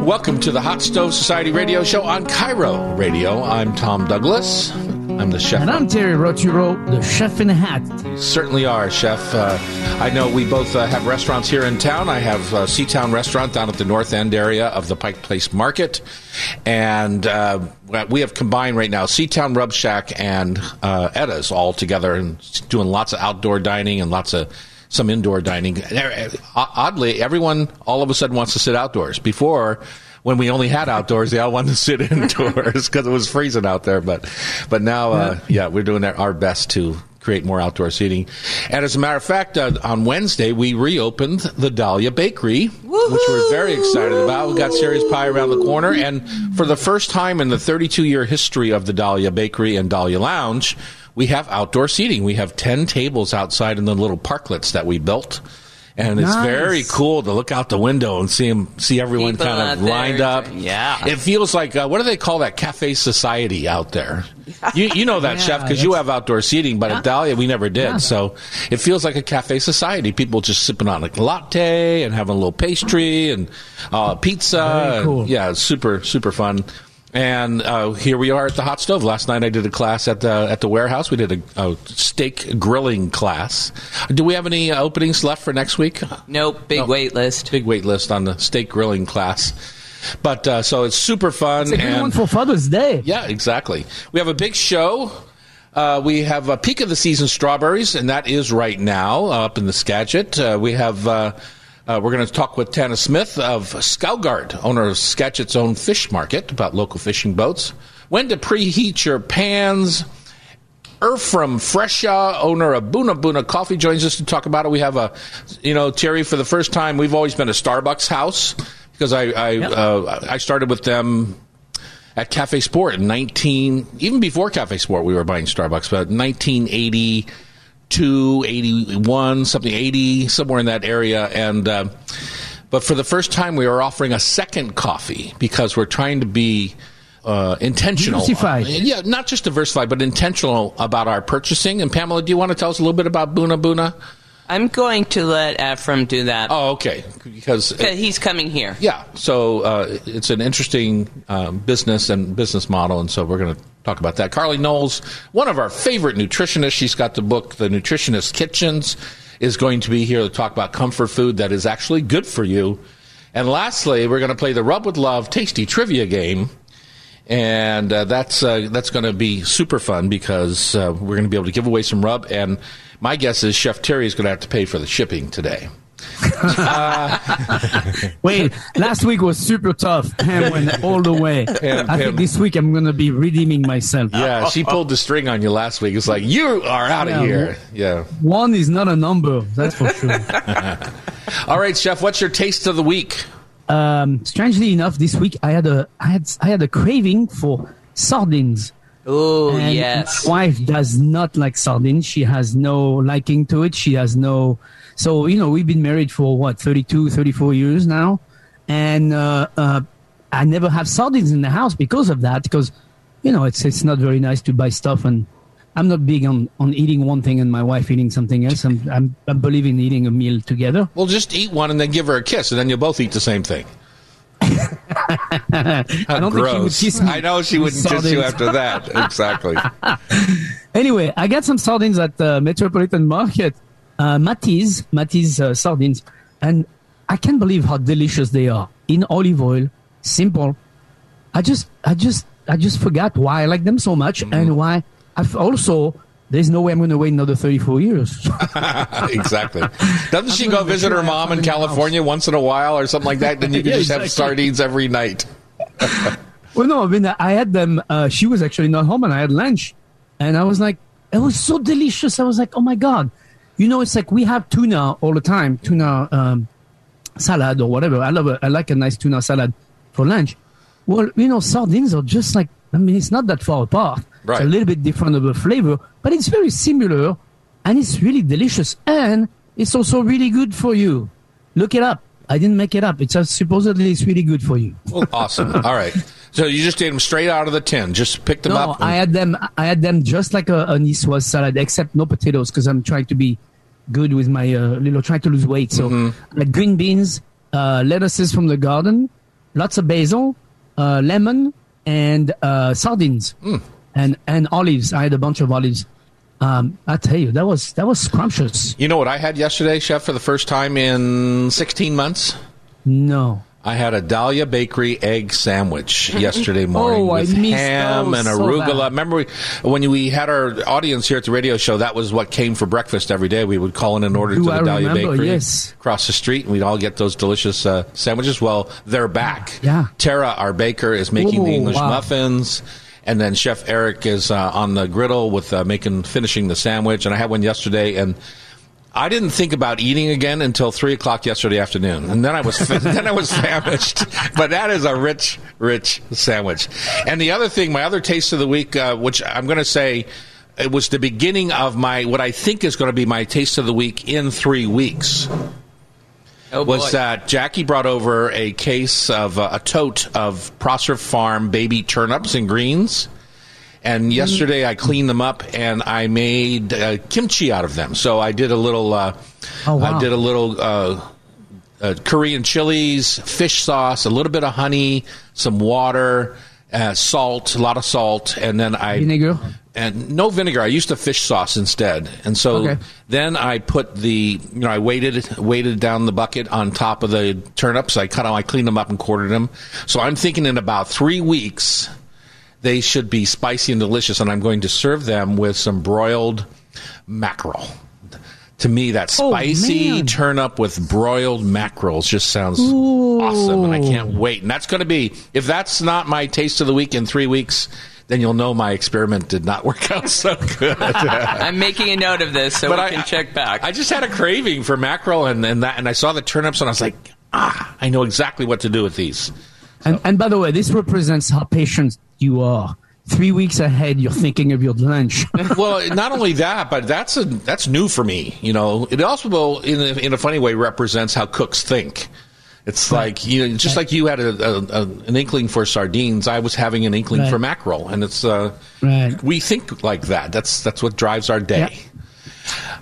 Welcome to the Hot Stove Society radio show on KIRO Radio. I'm Tom Douglas. I'm the chef. And I'm Terry Rautureau, the chef in a hat. You certainly are, chef. Uh, I know we both uh, have restaurants here in town. I have a Seatown Restaurant down at the north end area of the Pike Place Market. And uh, we have combined right now Seatown Rub Shack and uh, Etta's all together and doing lots of outdoor dining and lots of some indoor dining. Oddly, everyone all of a sudden wants to sit outdoors. Before, when we only had outdoors, they all wanted to sit indoors because it was freezing out there. But, but now, uh, yeah, we're doing our best to create more outdoor seating. And as a matter of fact, uh, on Wednesday we reopened the Dahlia Bakery, Woo-hoo! which we're very excited about. We got Serious Pie around the corner, and for the first time in the 32 year history of the Dahlia Bakery and Dahlia Lounge we have outdoor seating. We have 10 tables outside in the little parklets that we built. And nice. it's very cool to look out the window and see them, see everyone People kind of lined up. Yeah, it feels like uh, what do they call that cafe society out there? You, you know that yeah, chef because you have outdoor seating, but yeah. at Dahlia we never did. Yeah. So it feels like a cafe society. People just sipping on a latte and having a little pastry and uh, pizza. Cool. yeah, super super fun. And uh, here we are at the hot stove. Last night I did a class at the at the warehouse. We did a, a steak grilling class. Do we have any uh, openings left for next week? Nope. Big wait list. Big wait list on the steak grilling class. But uh, so it's super fun. It's a good and, one for Father's Day. Yeah, exactly. We have a big show. Uh, we have a peak of the season strawberries, and that is right now up in the Skagit. Uh, we have uh, we're going to talk with Tana Smith of Scougard, owner of Skagit's own fish market, about local fishing boats. When to preheat your pans. Efrem Fesaha, owner of Boon Boona Coffee, joins us to talk about it. We have a, you know, Terry, for the first time, we've always been a Starbucks house because I I, yep. uh, I started with them at Cafe Sport in 19, even before Cafe Sport, we were buying Starbucks, but 1980 82, 81, something 80, somewhere in that area. And, uh, but for the first time, we are offering a second coffee because we're trying to be uh, intentional. Diversified. Uh, yeah, not just diversified, but intentional about our purchasing. And Pamela, do you want to tell us a little bit about Boon Boona? I'm going to let Ephraim do that. Oh, okay. Because he's coming here. Yeah. So uh, it's an interesting um, business and business model, and so we're going to talk about that. Carly Knowles, one of our favorite nutritionists, she's got the book The Nutritionist Kitchens, is going to be here to talk about comfort food that is actually good for you. And lastly, we're going to play the Rub with Love Tasty Trivia game. And uh, that's uh, that's going to be super fun because uh, we're going to be able to give away some rub. And my guess is Chef Terry is going to have to pay for the shipping today. Wait, last week was super tough. Pam went all the way. Pam, I Pam. think this week I'm going to be redeeming myself. Yeah, she pulled the string on you last week. It's like, you are out of here. Yeah. One is not a number, that's for sure. all right, Chef, what's your taste of the week? Um, strangely enough, this week I had a I had I had a craving for sardines. Oh yes. My wife does not like sardines. She has no liking to it. She has no so, you know, we've been married for what, 32, 34 years now. And, uh, uh, I never have sardines in the house because of that, because, you know, it's, it's not very nice to buy stuff and I'm not big on, on eating one thing and my wife eating something else. I'm, I'm, I believe in eating a meal together. Well, just eat one and then give her a kiss and then you'll both eat the same thing. I don't gross. think she would kiss me. I know she wouldn't sardines. kiss you after that. Exactly. anyway, I got some sardines at the Metropolitan Market uh, Matiz, Matiz uh, sardines, and I can't believe how delicious they are in olive oil. Simple. I just, I just, I just forgot why I like them so much mm-hmm. and why I've also. There's no way I'm going to wait another 34 years. exactly. Doesn't she go visit her mom in California once in a while or something like that? Then you can yeah, just exactly. have sardines every night. well, no, I mean, I had them. Uh, she was actually not home, and I had lunch, and I was like, it was so delicious. I was like, oh my god, you know, it's like we have tuna all the time, tuna um, salad or whatever. I love. I like a nice tuna salad for lunch. Well, you know, sardines are just like, I mean, it's not that far apart. Right. It's a little bit different of a flavor, but it's very similar and it's really delicious. And it's also really good for you. Look it up. I didn't make it up. It's supposedly it's really good for you. Well, awesome. All right. So you just ate them straight out of the tin. Just picked them no, up. No, I had them. I had them just like a, a niçoise salad, except no potatoes because I'm trying to be good with my uh, little trying to lose weight. So mm-hmm. like green beans, uh, lettuces from the garden, lots of basil, uh, lemon, and uh, sardines, Mm. and and olives. I had a bunch of olives. Um, I tell you, that was that was scrumptious. You know what I had yesterday, Chef, for the first time in 16 months? No, I had a Dahlia Bakery egg sandwich yesterday morning Oh, with ham and arugula. bad. Remember we, when we had our audience here at the radio show? That was what came for breakfast every day. We would call in an order Do to the I Dahlia remember? Bakery Yes. across the street, and we'd all get those delicious uh, sandwiches. Well, they're back. Yeah. Tara, our baker, is making the English wow. muffins. And then Chef Eric is uh, on the griddle with uh, making finishing the sandwich. And I had one yesterday, and I didn't think about eating again until three o'clock yesterday afternoon, and then I was then I was famished. But that is a rich, rich sandwich. And the other thing, my other taste of the week, uh, which I'm going to say, it was the beginning of my what I think is going to be my taste of the week in three weeks. Oh Was that Jackie brought over a case of uh, a tote of Prosser Farm baby turnips and greens. And yesterday I cleaned them up and I made uh, kimchi out of them. So I did a little, uh, Oh, wow. I did a little uh, uh, Korean chilies, fish sauce, a little bit of honey, some water, uh, salt, a lot of salt, and then I Vinegar? and no vinegar. I used a fish sauce instead, and so Okay. then I put the you know I weighted weighted down the bucket on top of the turnips. I cut them, I cleaned them up and quartered them. So I'm thinking in about three weeks they should be spicy and delicious, and I'm going to serve them with some broiled mackerel. To me, that Oh, spicy man. turnip with broiled mackerels just sounds awesome, and I can't wait. And that's going to be if that's not my taste of the week in three weeks, then you'll know my experiment did not work out so good. I'm making a note of this so we can check back. I just had a craving for mackerel, and, and that, and I saw the turnips, and I was like, ah, I know exactly what to do with these. And, and by the way, this represents how patient you are. Three weeks ahead, you're thinking of your lunch. well, not only that, but that's a that's new for me. You know, it also in a, in a funny way, represents how cooks think. It's like you know, just like you had a, a, an inkling for sardines, I was having an inkling Right. for mackerel, and it's uh, Right. we think like that. That's that's what drives our day.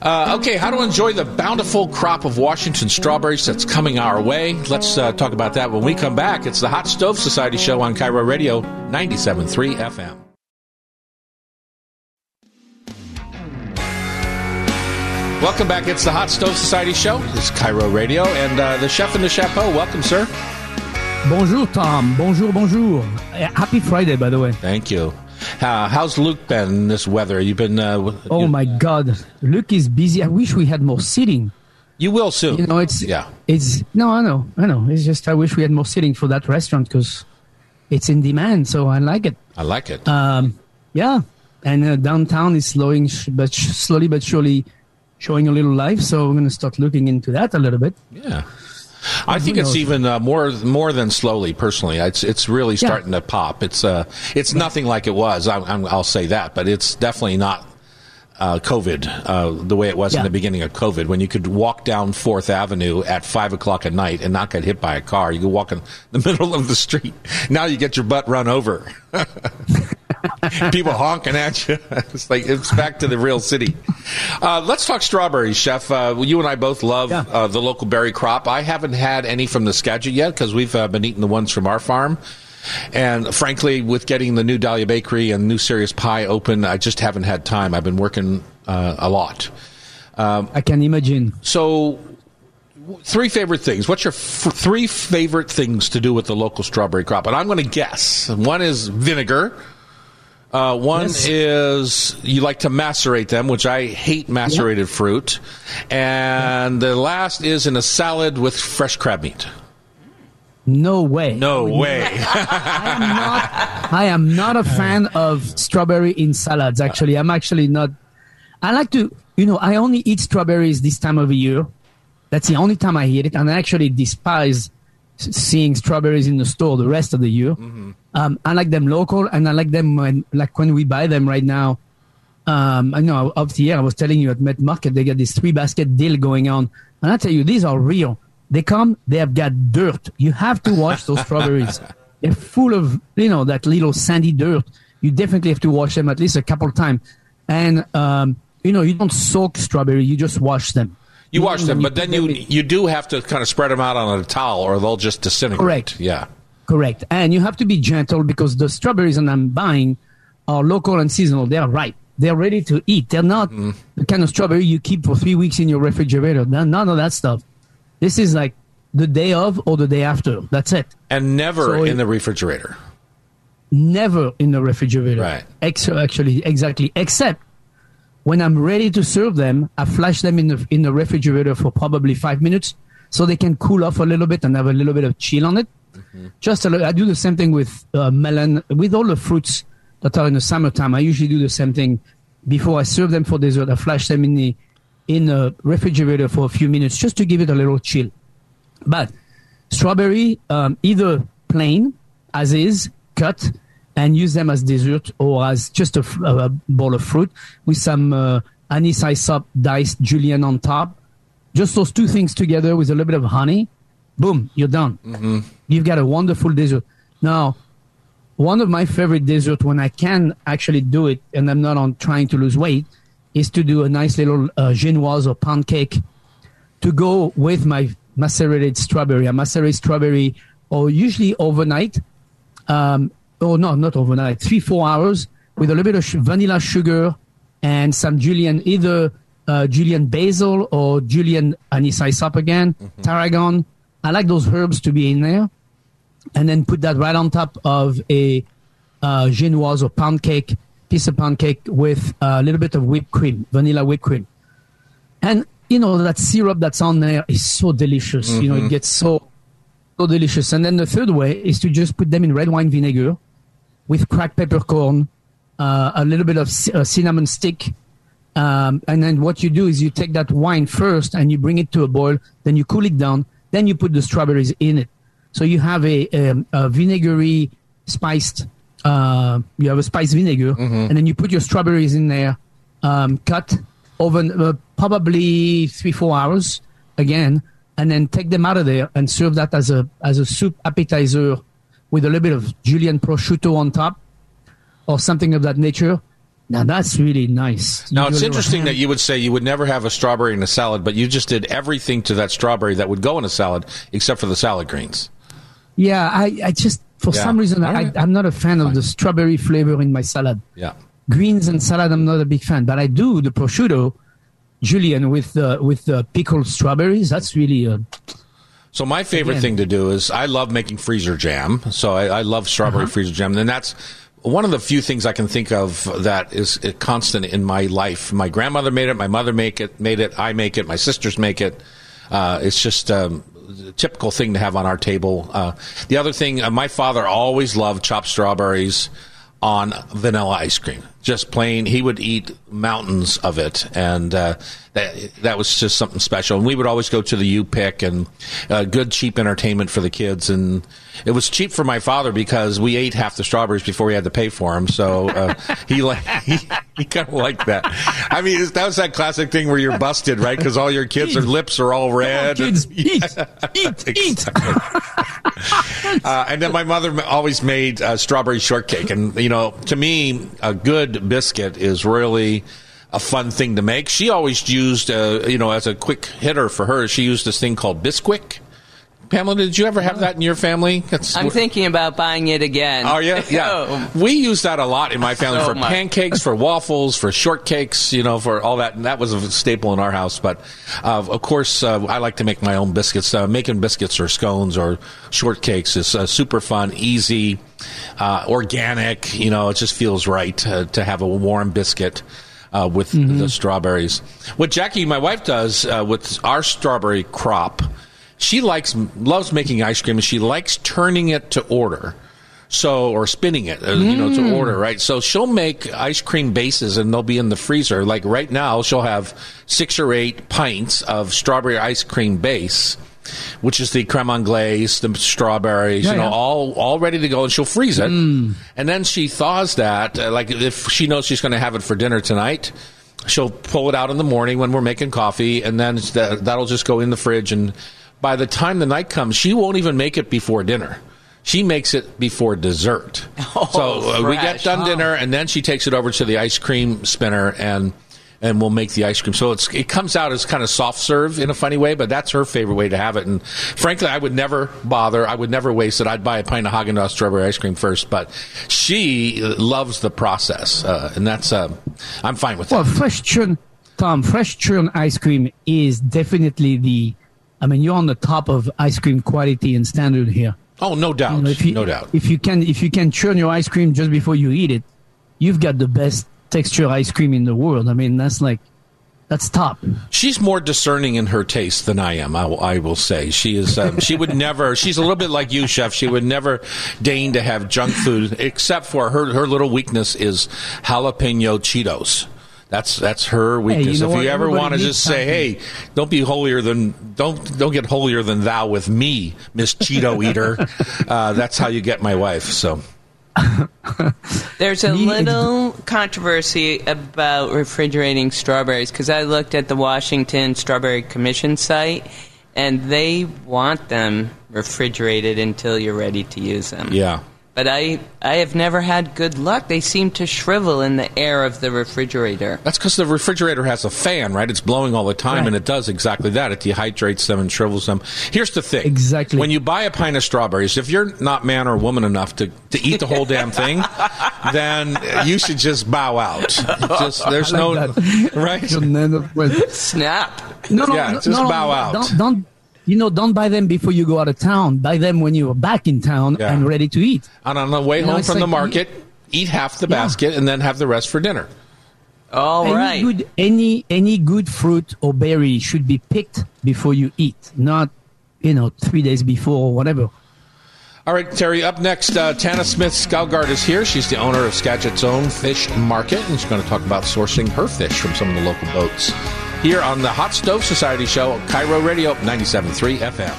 Uh, okay, how to enjoy the bountiful crop of Washington strawberries that's coming our way. Let's uh, talk about that when we come back. It's the Hot Stove Society show on KIRO Radio 97.3 FM. Welcome back. It's the Hot Stove Society show. It's KIRO Radio and uh, the chef in the chapeau. Welcome, sir. bonjour, Tom. Bonjour, bonjour. Uh, Happy Friday, by the way. Thank you. Uh, how's Luc been in this weather? You've been. Uh, Oh you, my God, Luc is busy. I wish we had more seating. You will soon. You know, it's yeah. It's no, I know, I know. It's just I wish we had more seating for that restaurant because it's in demand. So I like it. I like it. Um, yeah, and uh, downtown is slowing, sh- but sh- slowly but surely showing a little life. So we're going to start looking into that a little bit. Yeah. I think it's even uh, more more than slowly. Personally, it's it's really Yeah. starting to pop. It's uh, it's nothing like it was. I, I'm, I'll say that, but it's definitely not uh, COVID uh, the way it was in the beginning of COVID, when you could walk down Fourth Avenue at five o'clock at night and not get hit by a car. You could walk in the middle of the street. Now you get your butt run over. People honking at you. It's like it's back to the real city. Uh, let's talk strawberries, Chef. Uh, you and I both love Yeah. uh, the local berry crop. I haven't had any from the Skagit yet because we've uh, been eating the ones from our farm. And frankly, with getting the new Dahlia Bakery and new Serious Pie open, I just haven't had time. I've been working uh, a lot. I can imagine. So, three favorite things. What's your f- three favorite things to do with the local strawberry crop? And I'm going to guess. One is vinegar. Uh, one Yes. is you like to macerate them, which I hate macerated fruit. And the last is in a salad with fresh crab meat. No way. No way. I am not. I am not a fan of strawberry in salads. Actually, I'm actually not. I like to. You know, I only eat strawberries this time of the year. That's the only time I eat it, and I actually despise seeing strawberries in the store the rest of the year. Um, I like them local, and I like them when, like when we buy them right now. Um, I know up the air, I was telling you at Met Market, they got this three basket deal going on. And I tell you, these are real. They come, they have got dirt. You have to wash those strawberries. They're full of, you know, that little sandy dirt. You definitely have to wash them at least a couple times. And, um, you know, you don't soak strawberry, you just wash them. You wash them, When but then you you do have to kind of spread them out on a towel, or they'll just disintegrate. Correct. Yeah. Correct. And you have to be gentle because the strawberries that I'm buying are local and seasonal. They are ripe. They're ready to eat. They're not mm. the kind of strawberry you keep for three weeks in your refrigerator. None of that stuff. This is like the day of or the day after. That's it. And never so in it, the refrigerator. Never in the refrigerator. Right. Ex- actually, exactly. Except when I'm ready to serve them, I flash them in the in the refrigerator for probably five minutes so they can cool off a little bit and have a little bit of chill on it. Mm-hmm. Just a little, I do the same thing with uh, melon, with all the fruits that are in the summertime. I usually do the same thing before I serve them for dessert. I flash them in the in the refrigerator for a few minutes just to give it a little chill. But strawberry, um, either plain as is, cut, and use them as dessert or as just a, a bowl of fruit with some uh, anise hyssop diced julienne on top. Just those two things together with a little bit of honey boom, you're done. Mm-hmm. You've got a wonderful dessert. Now, one of my favorite desserts when I can actually do it and I'm not on trying to lose weight is to do a nice little uh, genoise or pound cake to go with my macerated strawberry. I macerate strawberry or usually overnight. Um, oh no, not overnight, three, four hours with a little bit of sh- vanilla sugar and some julian either uh, julienne basil or julian anise hyssop again, mm-hmm. tarragon, I like those herbs to be in there, and then put that right on top of a uh, genoise or pound cake, piece of pound cake with a little bit of whipped cream, vanilla whipped cream, and you know that syrup that's on there is so delicious. Mm-hmm. You know, it mm-hmm. gets so so delicious. And then the third way is to just put them in red wine vinegar with cracked peppercorn, uh, a little bit of c- uh, cinnamon stick. Um, and then what you do is you take that wine first and you bring it to a boil, then you cool it down, then you put the strawberries in it. So you have a, a, a vinegary spiced, uh, you have a spiced vinegar, mm-hmm. and then you put your strawberries in there, um, cut oven uh, probably three four hours again, and then take them out of there and serve that as a as a soup appetizer with a little bit of julienne prosciutto on top, or something of that nature. Now that's really nice. Now it's interesting that you would say you would never have a strawberry in a salad, but you just did everything to that strawberry that would go in a salad except for the salad greens. Yeah, I, I just for yeah. some reason right. I, am not a fan Fine. of the strawberry flavor in my salad. Yeah, greens and salad I'm not a big fan, but I do the prosciutto, julienne with the with the pickled strawberries. That's really a so my favorite Again. thing to do is I love making freezer jam. So I, I love strawberry uh-huh. freezer jam, and that's one of the few things I can think of that is constant in my life. My grandmother made it, my mother make it, made it, I make it, my sisters make it. Uh, it's just um, a typical thing to have on our table. Uh, the other thing, uh, my father always loved chopped strawberries on vanilla ice cream. Just plain, he would eat mountains of it, and uh, that that was just something special. And we would always go to the U Pick and uh, good cheap entertainment for the kids. And it was cheap for my father because we ate half the strawberries before we had to pay for them. So uh, he like he, he kind of liked that. I mean, that was that classic thing where you're busted, right? Because all your kids' their lips are all red. Kids, and, eat, eat, eat. uh, and then my mother always made uh, strawberry shortcake, and you know, to me, a good biscuit is really a fun thing to make. She always used, uh, you know, as a quick hitter for her, she used this thing called Bisquick. Pamela, did you ever have that in your family? That's, I'm thinking about buying it again. Oh yeah, yeah. Oh. we use that a lot in my family so for much. pancakes, for waffles, for shortcakes. You know, for all that. And that was a staple in our house. But uh, of course, uh, I like to make my own biscuits. Uh, making biscuits or scones or shortcakes is uh, super fun, easy, uh, organic. You know, it just feels right to, to have a warm biscuit uh, with mm-hmm. the strawberries. What Jackie, my wife, does uh, with our strawberry crop, she likes loves making ice cream, and she likes turning it to order. So, or spinning it, uh, you know, to mm. order, right? So she'll make ice cream bases and they'll be in the freezer. Like right now, she'll have six or eight pints of strawberry ice cream base which is the creme anglaise, the strawberries, yeah, you know, yeah. all all ready to go, and she'll freeze it, mm. and then she thaws that. Uh, like if she knows she's going to have it for dinner tonight, she'll pull it out in the morning when we're making coffee, and then that, that'll just go in the fridge. And by the time the night comes, she won't even make it before dinner. She makes it before dessert. Oh, so uh, we get done dinner, and then she takes it over to the ice cream spinner and and we'll make the ice cream. So it's it comes out as kind of soft serve in a funny way, but that's her favorite way to have it. And frankly, I would never bother. I would never waste it. I'd buy a pint of Haagen Dazs strawberry ice cream first, but she loves the process, uh, and that's uh, I'm fine with Well, that. fresh churn, Tom, fresh churn ice cream is definitely the. I mean, you're on the top of ice cream quality and standard here. Oh, no doubt, You know, if you, no doubt. If you can, if you can churn your ice cream just before you eat it, you've got the best texture ice cream in the world. I mean, that's like, that's top. She's more discerning in her taste than I am. I, will- I will say she is. Um, she would never. She's a little bit like you, chef. She would never deign to have junk food, except for her. Her little weakness is jalapeno Cheetos. That's that's her weakness. know if what? you ever want to needs just say, "Hey, don't be holier than don't don't get holier than thou with me, Miss Cheeto Eater," uh, that's how you get my wife. So There's a little controversy about refrigerating strawberries because I looked at the Washington Strawberry Commission site and they want them refrigerated until you're ready to use them. yeah. But I, I have never had good luck. They seem to shrivel in the air of the refrigerator. That's because the refrigerator has a fan, right? It's blowing all the time, Right. and it does exactly that. It dehydrates them and shrivels them. Here's the thing: Exactly. When you buy a pint of strawberries, if you're not man or woman enough to, to eat the whole damn thing, then you should just bow out. Just there's no that. right. You'll end up with- Snap. No, no, Yeah, no, just no, no, bow out. Don't, don't, you know, don't buy them before you go out of town. Buy them when you're back in town Yeah. and ready to eat. And on the way You home it's from the like- market, eat half the Yeah. basket and then have the rest for dinner. All any right. good, any any good fruit or berry should be picked before you eat, not you know three days before or whatever. All right, Terry, up next, uh, Tana Smith Skalgard is here. She's the owner of Skagit's Own Fish Market, and she's going to talk about sourcing her fish from some of the local boats. Here on the Hot Stove Society Show, KIRO Radio 97.3 FM.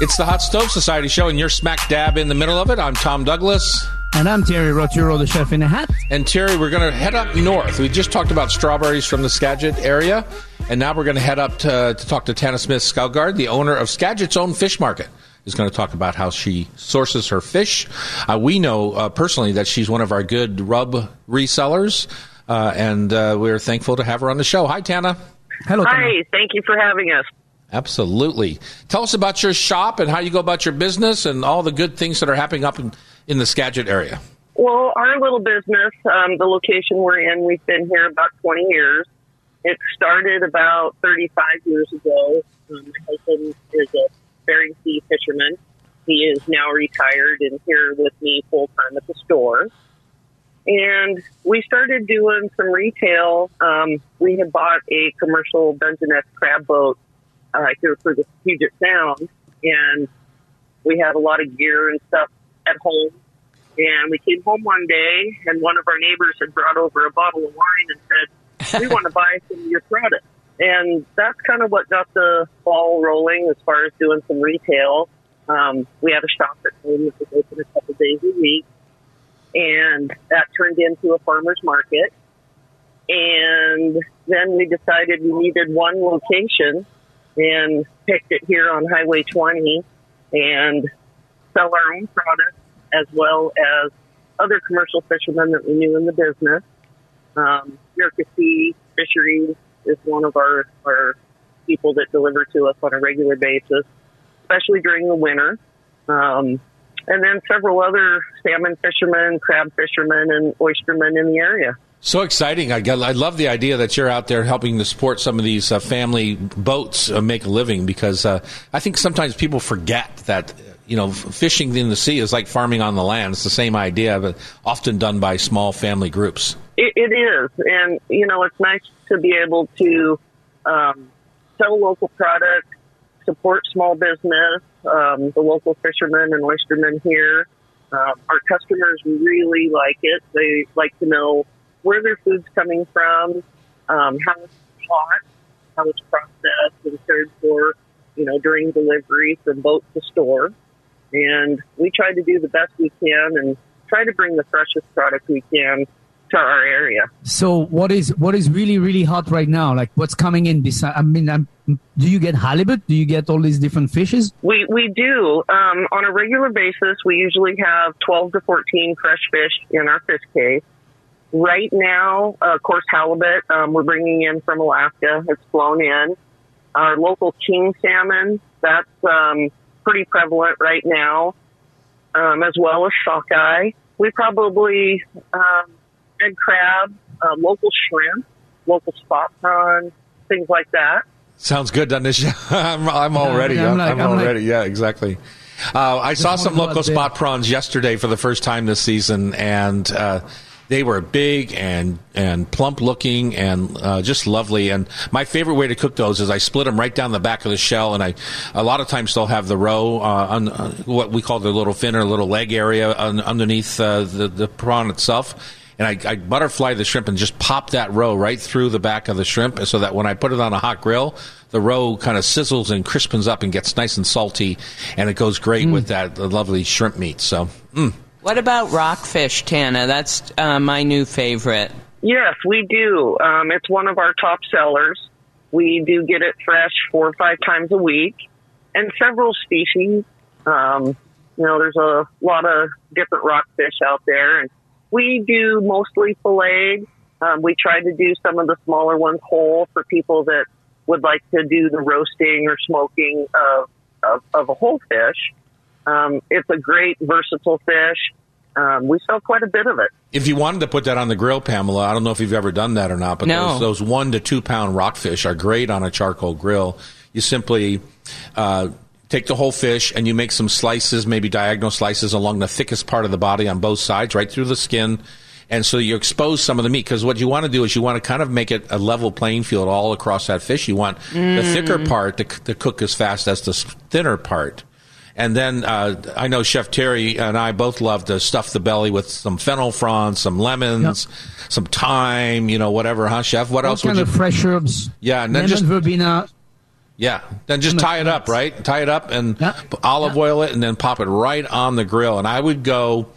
It's the Hot Stove Society Show, and you're smack dab in the middle of it. I'm Tom Douglas. And I'm Terry Rautureau, the chef in a hat. And Terry, we're going to head up north. We just talked about strawberries from the Skagit area, and now we're going to head up to, to talk to Tana Smith Skalgard, the owner of Skagit's own fish market. Is going to talk about how she sources her fish. Uh, we know uh, personally that she's one of our good rub resellers, uh, and uh, we're thankful to have her on the show. Hi, Tana. Hello. Tana. Hi, thank you for having us. Absolutely. Tell us about your shop and how you go about your business and all the good things that are happening up in, in the Skagit area. Well, our little business, um, the location we're in, we've been here about 20 years. It started about 35 years ago. Um, my husband is a Bering Sea fisherman. He is now retired and here with me full time at the store. And we started doing some retail. Um, we had bought a commercial Dungeness crab boat uh, here for the Puget Sound, and we had a lot of gear and stuff at home. And we came home one day, and one of our neighbors had brought over a bottle of wine and said, "We want to buy some of your product." And that's kind of what got the ball rolling as far as doing some retail. Um, we had a shop at home that was open a couple days a week, and that turned into a farmer's market. And then we decided we needed one location and picked it here on Highway 20 and sell our own products as well as other commercial fishermen that we knew in the business. Um, Sea Fisheries is one of our, our people that deliver to us on a regular basis, especially during the winter. Um, and then several other salmon fishermen, crab fishermen, and oystermen in the area. So exciting! I, got, I love the idea that you're out there helping to support some of these uh, family boats uh, make a living because uh, I think sometimes people forget that you know fishing in the sea is like farming on the land. It's the same idea, but often done by small family groups. It, it is, and you know, it's nice to be able to um, sell local products, support small business, um, the local fishermen and oystermen here. Um, our customers really like it. They like to know where their food's coming from, um, how it's caught, how it's processed and cared for, you know, during delivery from boat to store. And we try to do the best we can and try to bring the freshest product we can to our area. So what is what is really really hot right now? Like what's coming in? Beside, I mean, I'm, do you get halibut? Do you get all these different fishes? We we do um, on a regular basis. We usually have twelve to fourteen fresh fish in our fish case. Right now, uh, of course, halibut um, we're bringing in from Alaska. It's flown in. Our local king salmon that's um, pretty prevalent right now, um, as well as sockeye. We probably um, red crab, uh, local shrimp, local spot prawn, things like that. Sounds good, doesn't it? I'm, I'm already. I'm I'm, like- I'm I'm like- already. yeah, exactly. Uh, I saw some local out there. spot prawns yesterday for the first time this season, and uh, they were big and and plump looking and uh, just lovely. And my favorite way to cook those is I split them right down the back of the shell, and I a lot of times they'll have the roe uh, on uh, what we call the little fin or little leg area un- underneath uh, the the prawn itself. And I, I butterfly the shrimp and just pop that roe right through the back of the shrimp, so that when I put it on a hot grill, the roe kind of sizzles and crispens up and gets nice and salty, and it goes great with that lovely shrimp meat. So, mm. What about rockfish, Tana? That's uh, my new favorite. Yes, we do. Um, it's one of our top sellers. We do get it fresh four or five times a week, and several species. Um, you know, there's a lot of different rockfish out there, and we do mostly filleted. Um, we try to do some of the smaller ones whole for people that would like to do the roasting or smoking of of, of a whole fish. Um, it's a great versatile fish. Um, we sell quite a bit of it. if you wanted to put that on the grill, Pamela, I don't know if you've ever done that or not, but No. those, those one to two pound rockfish are great on a charcoal grill. You simply uh, take the whole fish and you make some slices, maybe diagonal slices along the thickest part of the body on both sides, right through the skin. And so you expose some of the meat because what you want to do is you want to kind of make it a level playing field all across that fish. You want the thicker part to, to cook as fast as the thinner part. And then uh, I know Chef Terry and I both love to stuff the belly with some fennel fronds, some lemons, some thyme, you know, whatever, huh, Chef? What All else would kind you? of fresh herbs. Yeah, and then lemon just- verbena. Yeah, then just tie it up, right? Tie it up and Yeah. p- olive oil it, and then pop it right on the grill. And I would go,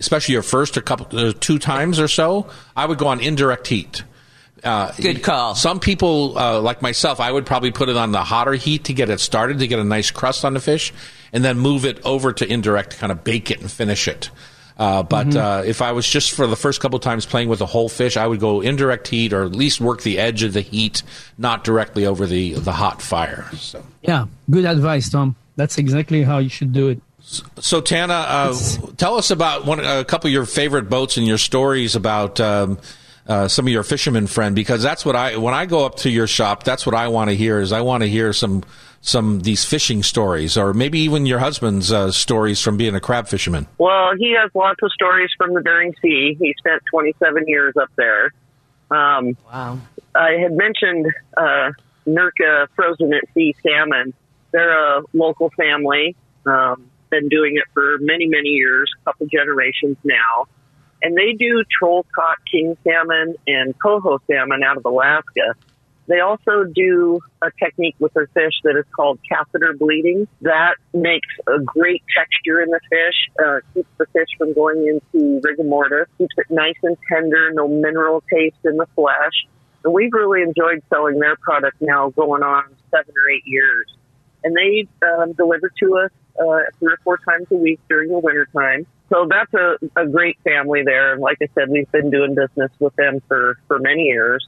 especially your first or couple, uh, two times or so, I would go on indirect heat. Uh, Good call. Some people, uh, like myself, I would probably put it on the hotter heat to get it started, to get a nice crust on the fish, and then move it over to indirect to kind of bake it and finish it. Uh, but Mm-hmm. uh, if I was just for the first couple times playing with a whole fish, I would go indirect heat or at least work the edge of the heat, not directly over the the hot fire. So, Yeah, good advice, Tom. That's exactly how you should do it. so Tana, uh, tell us about one a couple of your favorite boats and your stories about. Um, uh, some of your fisherman friend, because that's what I when I go up to your shop, that's what I want to hear. Is I want to hear some some these fishing stories, or maybe even your husband's uh, stories from being a crab fisherman. Well, he has lots of stories from the Bering Sea. He spent 27 years up there. Um, Wow. I had mentioned uh, Nerka frozen at sea salmon. They're a local family. Um, been doing it for many, many years, a couple generations now. And they do troll caught king salmon and coho salmon out of Alaska. They also do a technique with their fish that is called catheter bleeding. That makes a great texture in the fish, uh, keeps the fish from going into rigor mortis, keeps it nice and tender, no mineral taste in the flesh. And we've really enjoyed selling their product now going on seven or eight years. And they um, deliver to us uh, three or four times a week during the wintertime. So that's a, a great family there. And like I said, we've been doing business with them for, for many years.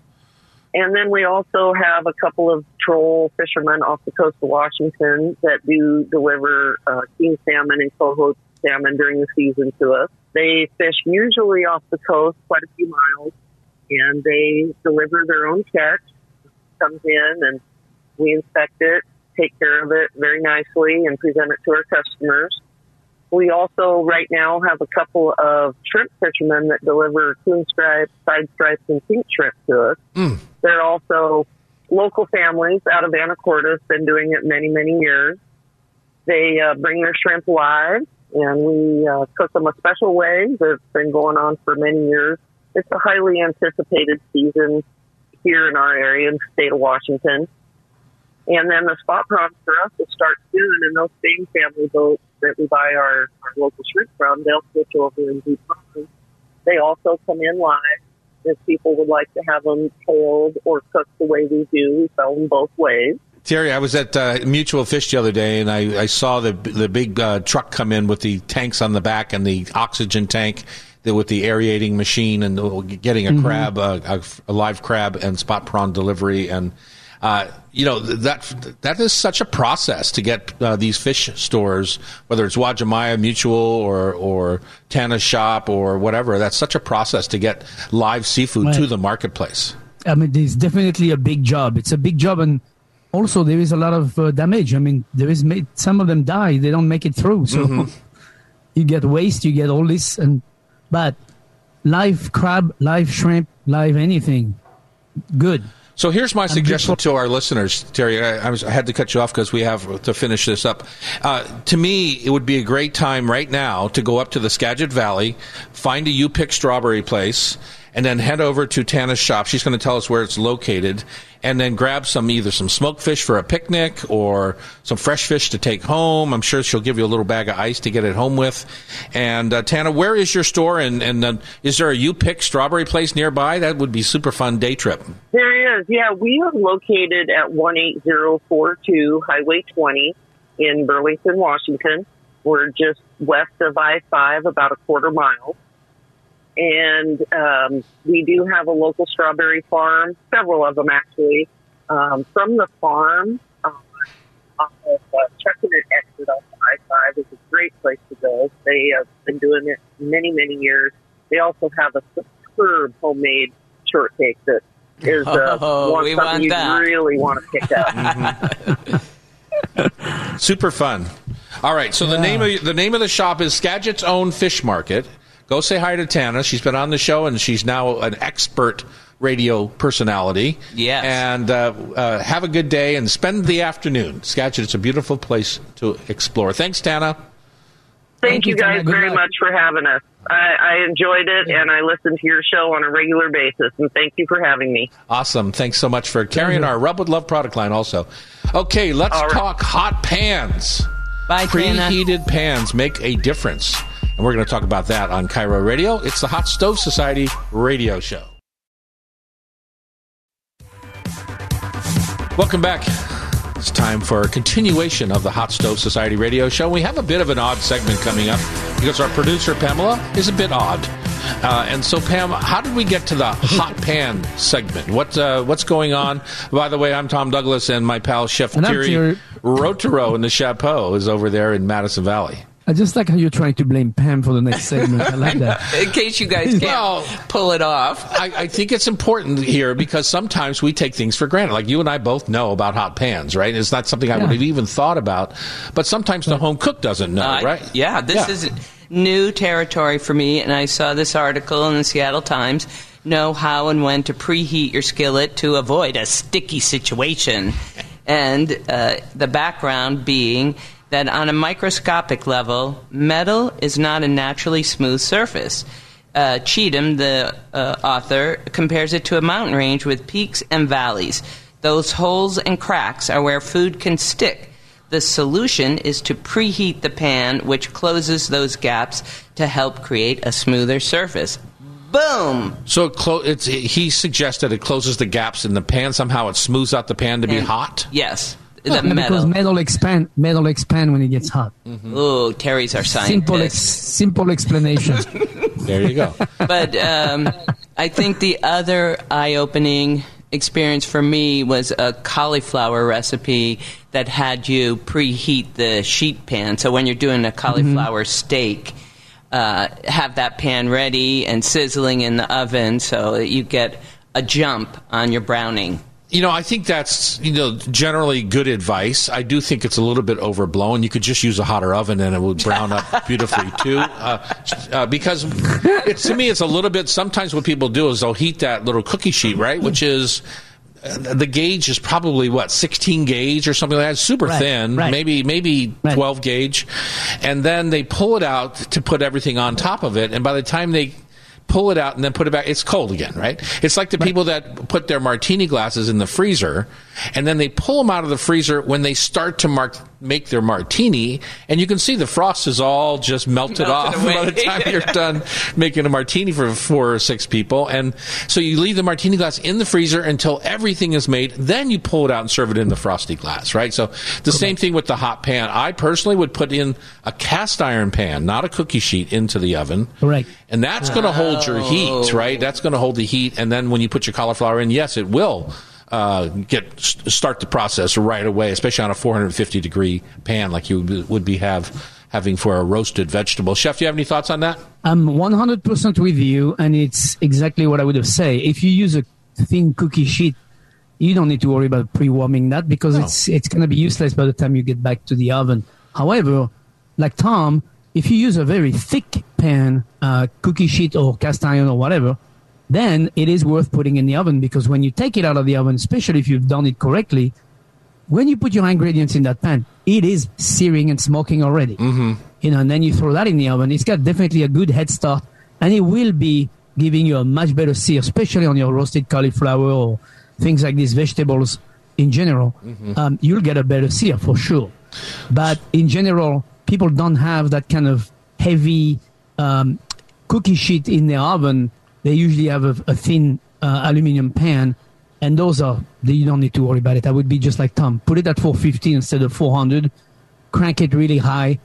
And then we also have a couple of troll fishermen off the coast of Washington that do deliver uh, king salmon and coho salmon during the season to us. They fish usually off the coast quite a few miles and they deliver their own catch. Comes in and we inspect it, take care of it very nicely, and present it to our customers. We also right now have a couple of shrimp fishermen that deliver coon stripes, side stripes, and pink shrimp to us. They're also local families out of Anacortes, been doing it many, many years. They uh, bring their shrimp live, and we uh, cook them a special way that's been going on for many years. It's a highly anticipated season here in our area in the state of Washington. And then the spot prawns for us will start soon, and those same family boats that we buy our, our local shrimp from, they'll switch over and do prawns. They also come in live if people would like to have them boiled or cooked the way we do. We sell them both ways. Terry, I was at uh, Mutual Fish the other day, and I, I saw the the big uh, truck come in with the tanks on the back and the oxygen tank the, with the aerating machine and getting a mm-hmm. crab, uh, a, a, live crab, and spot prawn delivery. And uh, you know that that is such a process to get uh, these fish stores, whether it's Uwajimaya Mutual or or Tana's shop or whatever. That's such a process to get live seafood right. to the marketplace. I mean, it's definitely a big job. It's a big job, and also there is a lot of uh, damage. I mean, there is some of them die; they don't make it through. So mm-hmm. you get waste, you get all this, and but live crab, live shrimp, live anything, good. So here's my suggestion to our listeners, Terry. I, I, was, I had to cut you off because we have to finish this up. Uh, to me, it would be a great time right now to go up to the Skagit Valley, find a you pick strawberry place, and then head over to Tana's shop. She's going to tell us where it's located, and then grab some either some smoked fish for a picnic or some fresh fish to take home. I'm sure she'll give you a little bag of ice to get it home with. And uh, Tana, where is your store? And and uh, is there a you pick strawberry place nearby? That would be super fun day trip. There is. Yeah, we are located at one eight zero four two Highway 20 in Burlington, Washington. We're just west of I five, about a quarter mile. And um, we do have a local strawberry farm, several of them actually. Um, from the farm, um, off of uh, Checkpoint exit off I-5 is a great place to go. They have been doing it many, many years. They also have a superb homemade shortcake that is uh, oh, one, something you that. really want to pick up. mm-hmm. Super fun. All right, so yeah. the name of the name of the shop is Skagit's Own Fish Market. Go say hi to Tana. She's been on the show and she's now an expert radio personality. Yes. And uh, uh, have a good day and spend the afternoon. Skagit, it's a beautiful place to explore. Thanks, Tana. Thank, Thank you guys very luck. much for having us. I, I enjoyed it yeah. and I listen to your show on a regular basis. And thank you for having me. Awesome. Thanks so much for carrying our Rub with Love product line also. Okay, let's right. talk hot pans. Bye, Preheated Tana. pans make a difference. And we're going to talk about that on KIRO Radio. It's the Hot Stove Society radio show. Welcome back. It's time for a continuation of the Hot Stove Society radio show. We have a bit of an odd segment coming up because our producer, Pamela, is a bit odd. Uh, and so, Pam, how did we get to the hot pan segment? What uh, what's going on? By the way, I'm Tom Douglas, and my pal Chef Thierry Rautureau in the Chapeau is over there in Madison Valley. I just like how you're trying to blame Pam for the next segment. I like that. In case you guys can't well, pull it off. I, I, think it's important here because sometimes we take things for granted. Like you and I both know about hot pans, right? It's not something I yeah. would have even thought about. But sometimes the home cook doesn't know, uh, right? Yeah, this yeah. is new territory for me. And I saw this article in the Seattle Times. Know how and when to preheat your skillet to avoid a sticky situation. And uh, the background being that on a microscopic level, metal is not a naturally smooth surface. Uh, Cheatham, the uh, author, compares it to a mountain range with peaks and valleys. Those holes and cracks are where food can stick. The solution is to preheat the pan, which closes those gaps to help create a smoother surface. Boom! So it clo- he suggested it closes the gaps in the pan. Somehow it smooths out the pan to be hot? Yes the metal. Because metal expand, metal expand when it gets hot. Mm-hmm. Oh, Terry's our scientist. Simple, ex- simple explanation. there you go. But um, I think the other eye-opening experience for me was a cauliflower recipe that had you preheat the sheet pan. So when you're doing a cauliflower mm-hmm. steak, uh, have that pan ready and sizzling in the oven so that you get a jump on your browning you know, I think that's you know generally good advice. I do think it's a little bit overblown. You could just use a hotter oven and it would brown up beautifully too. Uh, uh, because to me, it's a little bit. Sometimes what people do is they'll heat that little cookie sheet, right, which is uh, the gauge is probably what 16 gauge or something like that super right, thin right. maybe maybe right. 12 gauge and then they pull it out to put everything on top of it and by the time they pull it out and then put it back. It's cold again, right? It's like the people that put their martini glasses in the freezer and then they pull them out of the freezer when they start to mark make their martini, and you can see the frost is all just melted, Melted off away. by the time you're done making a martini for four or six people. And so you leave the martini glass in the freezer until everything is made. Then you pull it out and serve it in the frosty glass, right? So the same thing with the hot pan. I personally would put in a cast iron pan, not a cookie sheet, into the oven. Right. And that's going to hold your heat, oh. right? That's going to hold the heat. And then when you put your cauliflower in, yes, it will uh, get start the process right away, especially on a 450 degree pan like you would- be have having for a roasted vegetable. Chef, do you have any thoughts on that? I'm 100% with you, and it's exactly what I would have said. If you use a thin cookie sheet, you don't need to worry about pre-warming that because it's it's going to be useless by the time you get back to the oven. However, like Tom, if you use a very thick pan, uh, cookie sheet or cast iron or whatever, then it is worth putting in the oven because when you take it out of the oven, especially if you've done it correctly, when you put your ingredients in that pan, it is searing and smoking already. Mm-hmm. You know, and then you throw that in the oven. It's got definitely a good head start, and it will be giving you a much better sear, especially on your roasted cauliflower or things like these vegetables in general. Um, you'll get a better sear for sure. But in general, people don't have that kind of heavy um, cookie sheet in their oven. They usually have a, a thin uh, aluminum pan, and those are you don't need to worry about it. I would be just like Tom. Put it at 450 instead of 400. Crank it really high,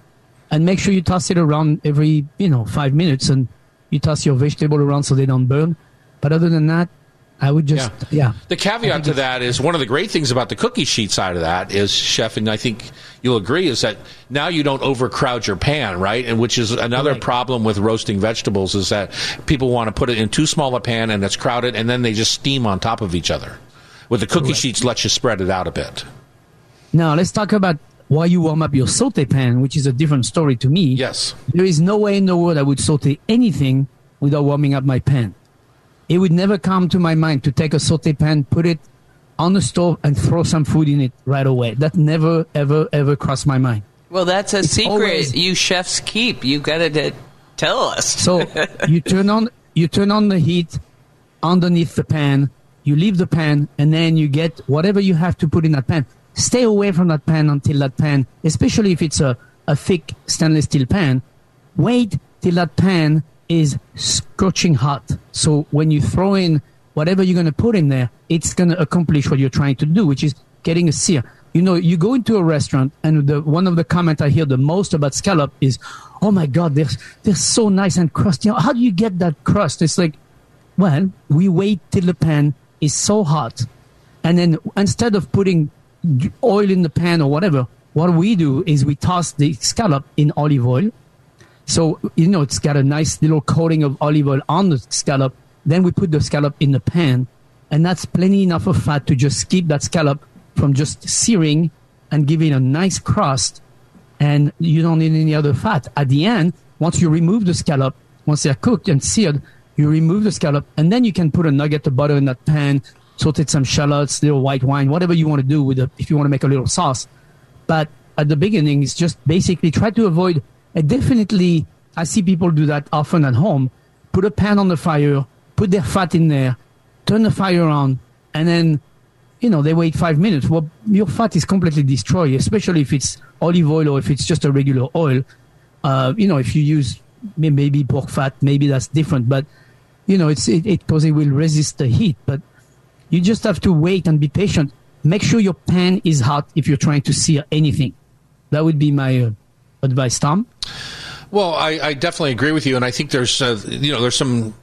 and make sure you toss it around every you know five minutes, and you toss your vegetable around so they don't burn. But other than that, I would just yeah. yeah. The caveat to that is one of the great things about the cookie sheet side of that is, chef, and I think you'll agree, is that now you don't overcrowd your pan, right? And which is another Correct. problem with roasting vegetables is that people want to put it in too small a pan and it's crowded, and then they just steam on top of each other. With the cookie Correct. sheets, lets you spread it out a bit. Now let's talk about why you warm up your saute pan, which is a different story to me. Yes. There is no way in the world I would saute anything without warming up my pan. It would never come to my mind to take a saute pan, put it on the stove, and throw some food in it right away. That never, ever, ever crossed my mind. Well, that's a secret always- you chefs keep. You got to tell us. So you turn on you turn on the heat underneath the pan. You leave the pan, and then you get whatever you have to put in that pan. Stay away from that pan until that pan, especially if it's a, a thick stainless steel pan. Wait till that pan is scorching hot. So when you throw in whatever you're going to put in there, it's going to accomplish what you're trying to do, which is getting a sear. You know, you go into a restaurant, and the, one of the comments I hear the most about scallop is, "Oh my God, they're they're so nice and crusty. How do you get that crust?" It's like, well, we wait till the pan is so hot, and then instead of putting oil in the pan or whatever, what we do is we toss the scallop in olive oil. So, you know, it's got a nice little coating of olive oil on the scallop. Then we put the scallop in the pan, and that's plenty enough of fat to just keep that scallop from just searing and giving a nice crust. And you don't need any other fat. At the end, once you remove the scallop, once they're cooked and seared, you remove the scallop, and then you can put a nugget of butter in that pan, sauteed some shallots, little white wine, whatever you want to do with it, if you want to make a little sauce. But at the beginning, it's just basically try to avoid. I definitely, I see people do that often at home. Put a pan on the fire, put their fat in there, turn the fire on, and then, you know, they wait five minutes. Well, your fat is completely destroyed, especially if it's olive oil or if it's just a regular oil. Uh, you know, if you use maybe pork fat, maybe that's different. But, you know, it's it because it, will resist the heat. But you just have to wait and be patient. Make sure your pan is hot if you're trying to sear anything. That would be my uh, advice, Tom. Well, I, I definitely agree with you, and I think there's uh, you know there's some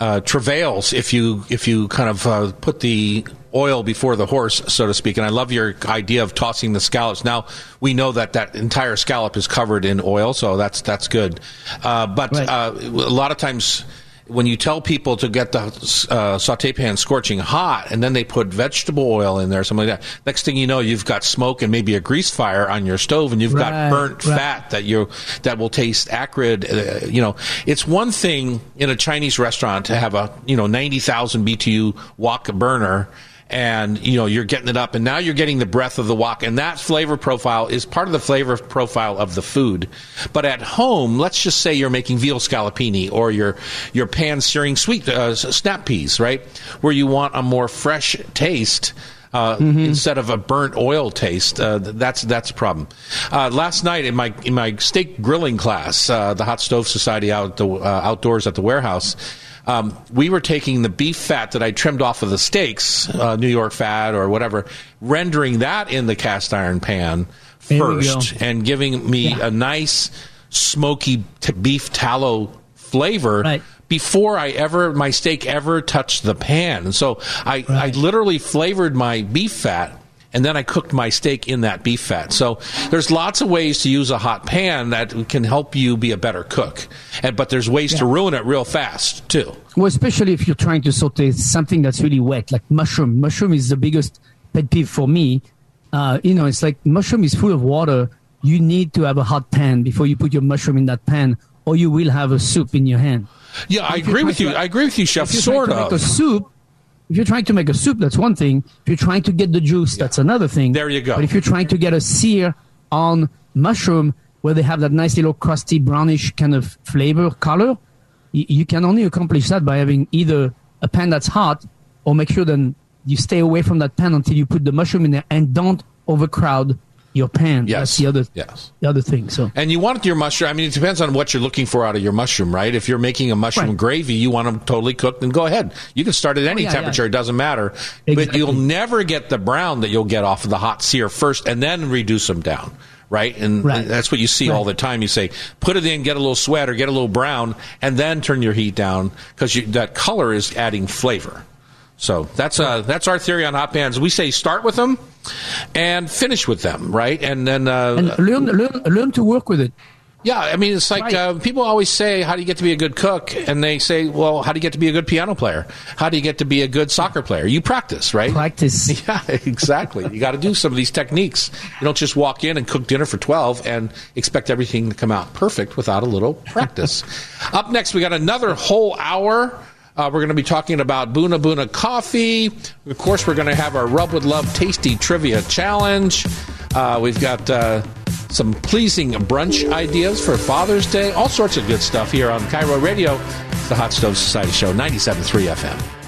uh, travails if you if you kind of uh, put the oil before the horse, so to speak. And I love your idea of tossing the scallops. Now we know that that entire scallop is covered in oil, so that's that's good. Uh, but Right. uh, a lot of times. When you tell people to get the uh, saute pan scorching hot, and then they put vegetable oil in there, something like that. Next thing you know, you've got smoke and maybe a grease fire on your stove, and you've got burnt right. fat that you that will taste acrid. Uh, you know, it's one thing in a Chinese restaurant to have a you know ninety thousand BTU wok burner, and you know you're getting it up, and now you're getting the breath of the wok, and that flavor profile is part of the flavor profile of the food. But at home, let's just say you're making veal scallopini or you're you're pan searing sweet uh, snap peas, right, where you want a more fresh taste uh, instead of a burnt oil taste. Uh, that's that's a problem. Uh, last night in my in my steak grilling class, uh, the Hot Stove Society out the, uh, outdoors at the warehouse. Um, we were taking the beef fat that I trimmed off of the steaks, uh, New York fat or whatever, rendering that in the cast iron pan first, and giving me Yeah. a nice smoky t- beef tallow flavor Right. before I ever my steak ever touched the pan. And so I, I literally flavored my beef fat and then I cooked my steak in that beef fat. So there's lots of ways to use a hot pan that can help you be a better cook. And but there's ways to ruin it real fast too. Well, especially if you're trying to saute something that's really wet, like mushroom. Mushroom is the biggest pet peeve for me. Uh, you know, it's like mushroom is full of water. You need to have a hot pan before you put your mushroom in that pan, or you will have a soup in your hand. Yeah, I If agree with you. to- I agree with you, Chef. Sort of. a soup, if you're trying to make a soup, that's one thing. If you're trying to get the juice, that's another thing. There you go. But if you're trying to get a sear on mushroom where they have that nice little crusty brownish kind of flavor color, y- you can only accomplish that by having either a pan that's hot or make sure then you stay away from that pan until you put the mushroom in there and don't overcrowd your pan. Yes. That's the other Yes. the other thing. So And you want your mushroom. I mean, it depends on what you're looking for out of your mushroom, right? If you're making a mushroom Right. gravy, you want them totally cooked, then go ahead. You can start at any yeah, temperature; yeah. it doesn't matter. But you'll never get the brown that you'll get off of the hot sear first, and then reduce them down. Right, and Right. that's what you see all the time. You say, put it in, get a little sweat or get a little brown, and then turn your heat down because that color is adding flavor. So that's uh, that's our theory on hot pans. We say start with them and finish with them, right? And then uh, and learn learn learn to work with it. yeah, I mean, it's like Right. uh, people always say, "How do you get to be a good cook?" And they say, "Well, how do you get to be a good piano player? How do you get to be a good soccer player? You practice, right?" Practice. Yeah, exactly. You got to do some of these techniques. You don't just walk in and cook dinner for 12 and expect everything to come out perfect without a little practice. Up next, we got another whole hour. Uh, we're going to be talking about Boon Boona Coffee. Of course, we're going to have our Rub with Love Tasty Trivia Challenge. Uh, we've got uh, some pleasing brunch ideas for Father's Day. All sorts of good stuff here on KIRO Radio, the Hot Stove Society Show, 97.3 FM.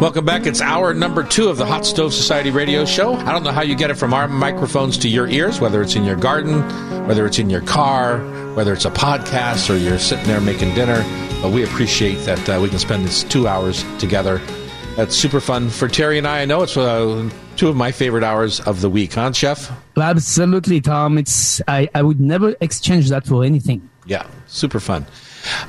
Welcome back. It's hour number two of the Hot Stove Society radio show. I don't know how you get it from our microphones to your ears, whether it's in your garden, whether it's in your car, whether it's a podcast, or you're sitting there making dinner. But we appreciate that uh, we can spend these two hours together. That's super fun for Terry and I. I know it's uh, two of my favorite hours of the week, huh, Chef? Absolutely, Tom. It's I, I would never exchange that for anything. Yeah, super fun.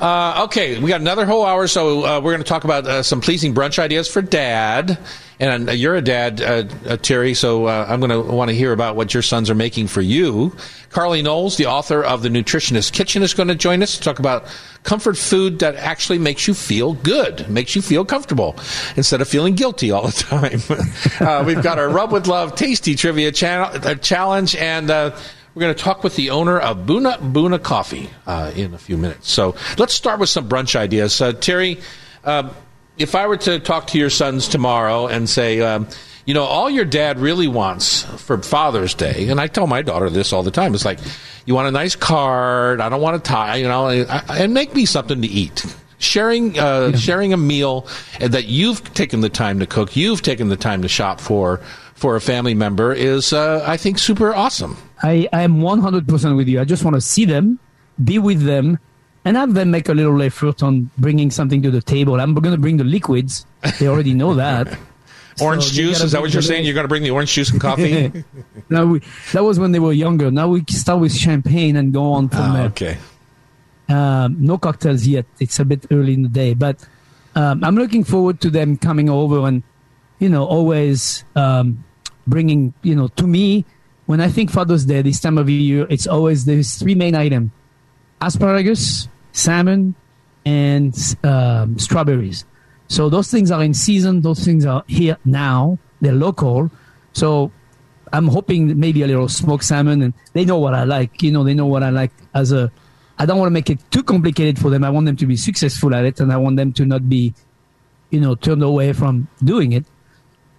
Uh, okay, we got another whole hour, so uh, we're going to talk about uh, some pleasing brunch ideas for dad. And uh, you're a dad, uh, uh, Terry, so I'm going to want to hear about what your sons are making for you. Carly Knowles, the author of The Nutritionist Kitchen, is going to join us to talk about comfort food that actually makes you feel good, makes you feel comfortable, instead of feeling guilty all the time. uh, we've got our Rub with Love Tasty Trivia channel, Challenge, and uh, we're going to talk with the owner of Boon Boona Coffee uh, in a few minutes. So let's start with some brunch ideas. Uh, Terry, um, if I were to talk to your sons tomorrow and say, um, you know, all your dad really wants for Father's Day, and I tell my daughter this all the time, it's like, you want a nice card, I don't want a tie, you know, and make me something to eat. Sharing, uh, sharing a meal that you've taken the time to cook, you've taken the time to shop for, for a family member is, uh, I think, super awesome. I, I am 100% with you. I just want to see them, be with them, and have them make a little effort on bringing something to the table. I'm going to bring the liquids. They already know that. Orange So juice? Is that what you're saying? You're going to bring the orange juice and coffee? now we, that was when they were younger. Now we start with champagne and go on from oh, there. okay. Um, no cocktails yet. It's a bit early in the day, but um, I'm looking forward to them coming over and, you know, always um, bringing, you know, to me, when I think Father's Day, this time of year, it's always there's three main items asparagus, salmon, and um, strawberries. So those things are in season. Those things are here now. They're local. So I'm hoping maybe a little smoked salmon, and they know what I like. You know, they know what I like as a. I don't want to make it too complicated for them. I want them to be successful at it, and I want them to not be, you know, turned away from doing it.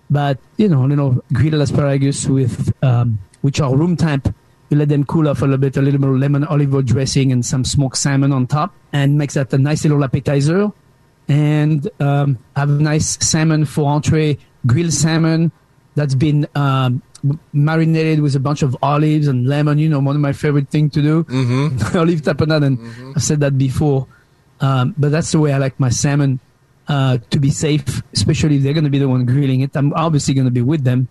But you know, little grilled asparagus with um, which are room temp. You let them cool off a little bit, a little bit of lemon olive oil dressing, and some smoked salmon on top, and makes that a nice little appetizer. and um, have a nice salmon for entree, grilled salmon that's been um, marinated with a bunch of olives and lemon. You know, one of my favorite things to do. Mm-hmm. olive tapenade, and mm-hmm. I've said that before. Um, but that's the way I like my salmon uh, to be safe, especially if they're going to be the one grilling it. I'm obviously going to be with them.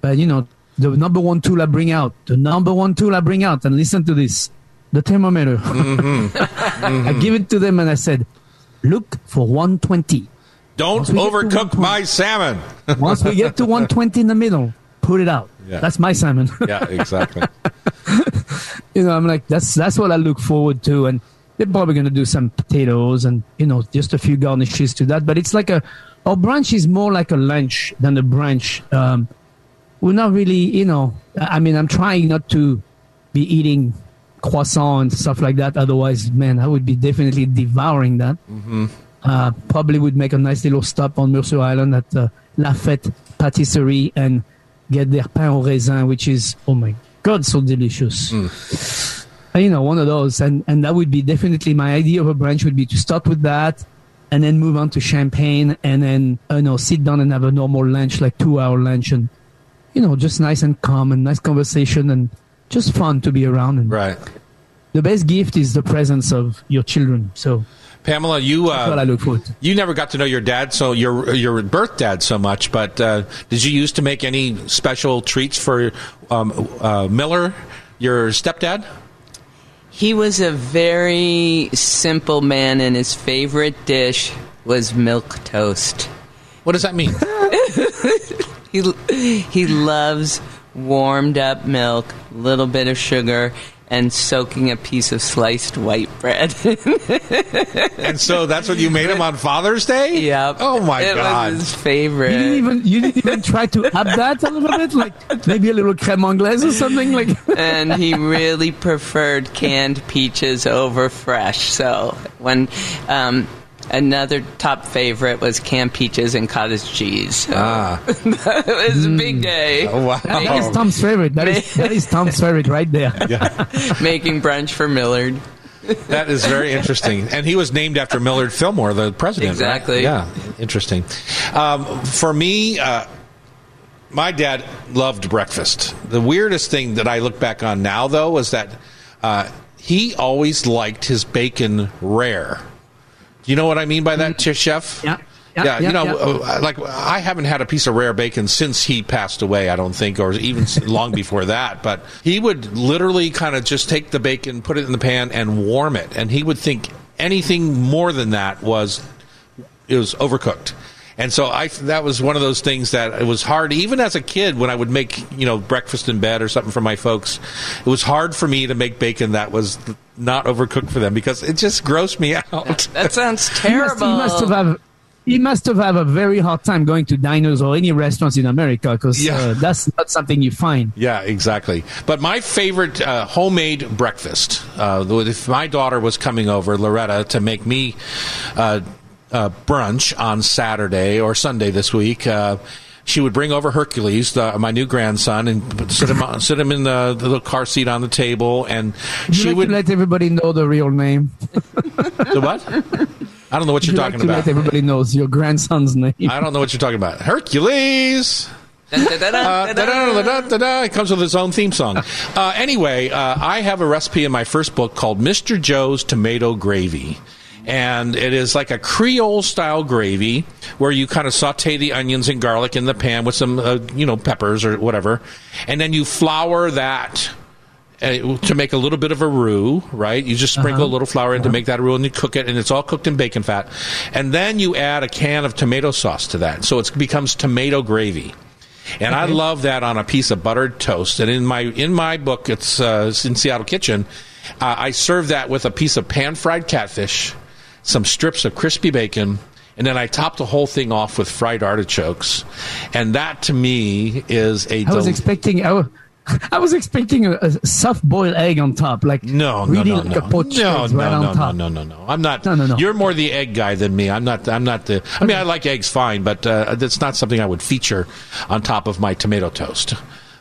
But, you know, the number one tool I bring out, the number one tool I bring out, and listen to this the thermometer. Mm-hmm. mm-hmm. I give it to them and I said, look for 120. Don't overcook my salmon. once we get to 120 in the middle, put it out. Yeah. That's my salmon. yeah, exactly. you know, I'm like, that's that's what I look forward to. And they're probably going to do some potatoes and, you know, just a few garnishes to that. But it's like a, our brunch is more like a lunch than a brunch. Um, we're not really, you know, I mean, I'm trying not to be eating croissant and stuff like that. Otherwise, man, I would be definitely devouring that. Mm-hmm. Uh, probably would make a nice little stop on Mercer Island at uh, La Fête Patisserie and get their pain au raisin, which is, oh my God, so delicious. Mm. you know, one of those. And, and that would be definitely my idea of a brunch would be to start with that and then move on to champagne and then, you know, sit down and have a normal lunch, like two hour lunch and, you know, just nice and calm and nice conversation and just fun to be around. And right. The best gift is the presence of your children. So, Pamela, you uh, what I look forward to. You never got to know your dad, so your your birth dad so much. But uh, did you used to make any special treats for um, uh, Miller, your stepdad? He was a very simple man, and his favorite dish was milk toast. What does that mean? he he loves warmed up milk, little bit of sugar, and soaking a piece of sliced white bread. and so that's what you made him on Father's Day? Yep. Oh my it god. Was his favorite. You didn't even you didn't even try to add that a little bit, like maybe a little creme anglaise or something like. and he really preferred canned peaches over fresh. So when um, Another top favorite was canned peaches and cottage cheese. Ah, it was a big mm. day. Oh, wow, that is Tom's favorite. That is that is Tom's favorite right there. Yeah. Making brunch for Millard. that is very interesting. And he was named after Millard Fillmore, the president. Exactly. Right? Yeah, interesting. Um, for me, uh, my dad loved breakfast. The weirdest thing that I look back on now, though, was that uh, he always liked his bacon rare. You know what I mean by that, mm-hmm. Chef? Yeah. Yeah, yeah, you know, yeah. Uh, like I haven't had a piece of rare bacon since he passed away. I don't think, or even long before that. But he would literally kind of just take the bacon, put it in the pan, and warm it. And he would think anything more than that was it was overcooked. And so I that was one of those things that it was hard even as a kid when I would make you know breakfast in bed or something for my folks. It was hard for me to make bacon that was not overcooked for them because it just grossed me out. That, that sounds terrible. He must, he must have have he must have had a very hard time going to diners or any restaurants in America because yeah. uh, that's not something you find. Yeah, exactly. But my favorite uh, homemade breakfast, uh, if my daughter was coming over, Loretta, to make me uh, uh, brunch on Saturday or Sunday this week, uh, she would bring over Hercules, the, my new grandson, and sit him sit him in the, the, little car seat on the table, and would she like would let everybody know the real name. the what? I don't know what you're talking like about. Let everybody knows your grandson's name. I don't know what you're talking about. Hercules. It comes with its own theme song. Uh, anyway, uh, I have a recipe in my first book called Mr. Joe's Tomato Gravy and it is like a Creole style gravy where you kind of saute the onions and garlic in the pan with some, uh, you know, peppers or whatever, and then you flour that. Uh, to make a little bit of a roux, right? You just sprinkle uh-huh. a little flour in uh-huh. to make that roux, and you cook it, and it's all cooked in bacon fat. And then you add a can of tomato sauce to that, so it becomes tomato gravy. And okay. I love that on a piece of buttered toast. And in my in my book, it's uh, in Seattle Kitchen. Uh, I serve that with a piece of pan fried catfish some strips of crispy bacon, and then I top the whole thing off with fried artichokes. And that to me is a. I was expecting. I was, I was expecting a, a soft boiled egg on top, like no, really no, no, like no. no, no, right no, on top. No, no, no, no. I'm not. No, no, no. You're more the egg guy than me. I'm not. I'm not the. I mean, I like eggs fine, but uh, that's not something I would feature on top of my tomato toast.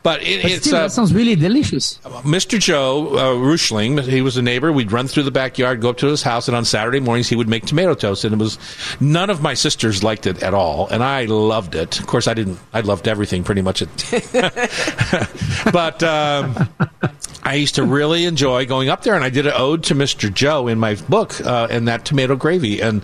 But, it, But it's still, uh, that sounds really delicious. Mr. Joe uh, Ruschling, he was a neighbor. We'd run through the backyard, go up to his house, and on Saturday mornings he would make tomato toast. And it was none of my sisters liked it at all, and I loved it. Of course, I didn't. I loved everything pretty much. but um, I used to really enjoy going up there, and I did an ode to Mr. Joe in my book, uh, and that tomato gravy. And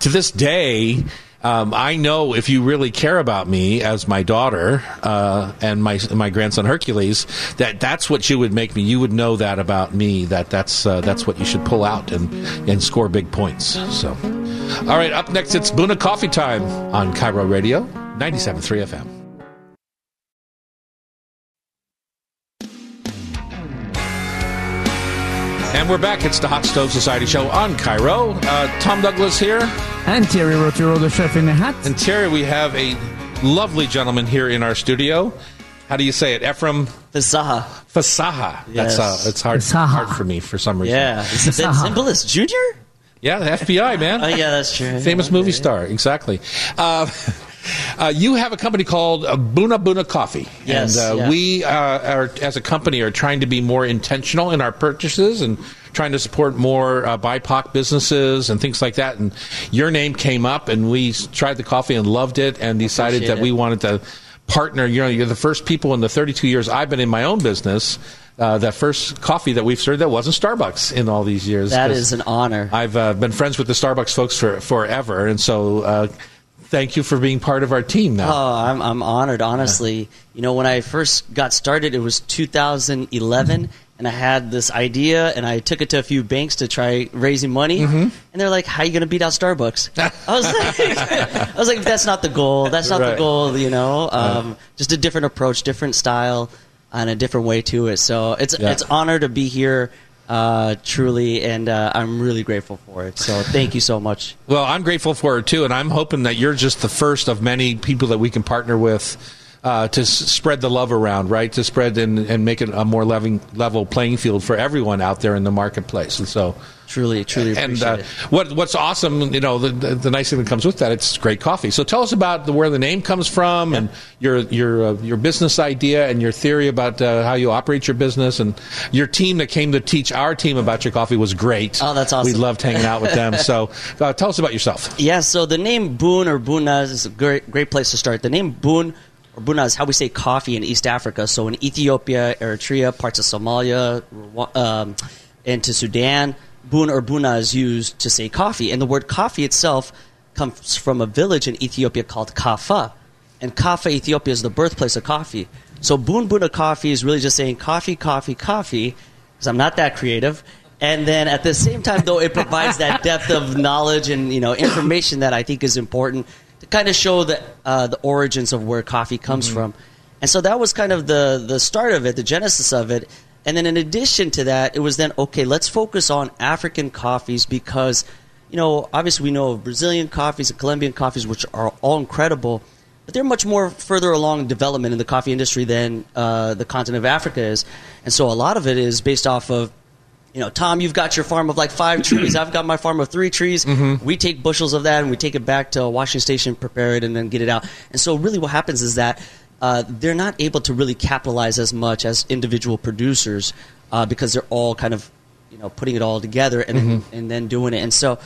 to this day. Um, I know if you really care about me as my daughter uh, and my my grandson Hercules, that that's what you would make me. You would know that about me. That that's uh, that's what you should pull out and and score big points. So, all right. Up next, it's Buna Coffee Time on KIRO Radio, 97.3 FM. And we're back. It's the Hot Stove Society Show on KIRO. Uh, Tom Douglas here. And Terry Rautureau, the chef in the hat. And Terry, we have a lovely gentleman here in our studio. How do you say it? Efrem Fesaha. Fesaha. Yes. That's uh, it's hard Fesaha. hard for me for some reason. Yeah. Is it Fesaha. simple Junior? Yeah, the FBI man. Oh, yeah, that's true. Famous movie star, exactly. Uh, uh, you have a company called uh, Boon Boona Coffee, Yes, and uh, yeah. we uh, are, as a company, are trying to be more intentional in our purchases and trying to support more uh, BIPOC businesses and things like that. And your name came up, and we tried the coffee and loved it, and decided that we wanted to partner. You know, you're the first people in the 32 years I've been in my own business. Uh, that first coffee that we've served that wasn't Starbucks in all these years. That is an honor. I've uh, been friends with the Starbucks folks for forever, and so uh, thank you for being part of our team now. Oh, I'm, I'm honored, honestly. You know, when I first got started, it was 2011, and I had this idea, and I took it to a few banks to try raising money, Mm-hmm. and they're like, "How are you going to beat out Starbucks?" I was like, "I was like, that's not the goal. That's not Right. the goal. You know, um, just a different approach, different style, and a different way to it. So it's Yeah. it's honor to be here." Uh, truly, and uh, I'm really grateful for it. So, thank you so much. Well, I'm grateful for it too, and I'm hoping that you're just the first of many people that we can partner with uh, to s- spread the love around, right? To spread and, and make it a more level, level playing field for everyone out there in the marketplace. And so, Truly, truly appreciate and uh, it. what what's awesome, you know, the, the, the nice thing that comes with that, it's great coffee. So tell us about the, where the name comes from and your your uh, your business idea and your theory about uh, how you operate your business and your team that came to teach our team about your coffee was great. Oh, that's awesome. We loved hanging out with them. So uh, tell us about yourself. Yeah, so the name Boon or Bunaz is a great, great place to start. The name Boon or Buna is how we say coffee in East Africa. So in Ethiopia, Eritrea, parts of Somalia, um, Sudan, Boon or Buna is used to say coffee. And the word coffee itself comes from a village in Ethiopia called Kafa. And Kafa, Ethiopia, is the birthplace of coffee. So Boon Boona coffee is really just saying coffee, coffee, coffee, because I'm not that creative. And then at the same time, though, it provides that depth of knowledge and you know information that I think is important to kind of show the uh, the origins of where coffee comes from. And so that was kind of the the start of it, the genesis of it. And then in addition to that, it was then okay, let's focus on African coffees because you know obviously we know of Brazilian coffees and Colombian coffees, which are all incredible. But they're much more further along in development in the coffee industry than uh, the continent of Africa is, and so a lot of it is based off of you know, Tom, you've got your farm of like five trees. I've got my farm of three trees. We take bushels of that and we take it back to a washing station, prepare it, and then get it out. And so, really, what happens is that uh, they're not able to really capitalize as much as individual producers uh, because they're all kind of, you know, putting it all together and then, and then doing it. And so,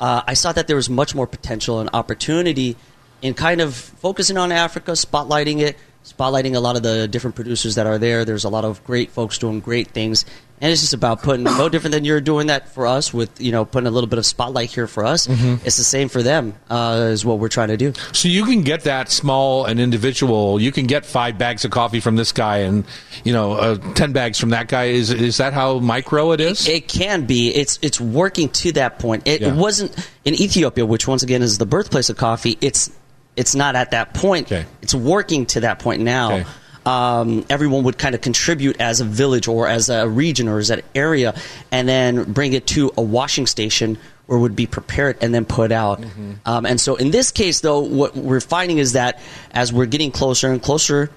uh, I saw that there was much more potential and opportunity in kind of focusing on Africa, spotlighting it, spotlighting a lot of the different producers that are there. There's a lot of great folks doing great things, and it's just about putting no different than you're doing that for us with you know putting a little bit of spotlight here for us. It's the same for them. Uh, is what we're trying to do. So you can get that small and individual. You can get five bags of coffee from this guy, and you know, uh, ten bags from that guy. Is is that how micro it is? It can be. It's it's working to that point. It, Yeah. it wasn't in Ethiopia, which once again is the birthplace of coffee. It's it's not at that point. Okay. It's working to that point now. Okay. Um, everyone would kind of contribute as a village or as a region or as an area, and then bring it to a washing station where it would be prepared and then put out. Mm-hmm. Um, and so in this case, though, what we're finding is that as we're getting closer and closer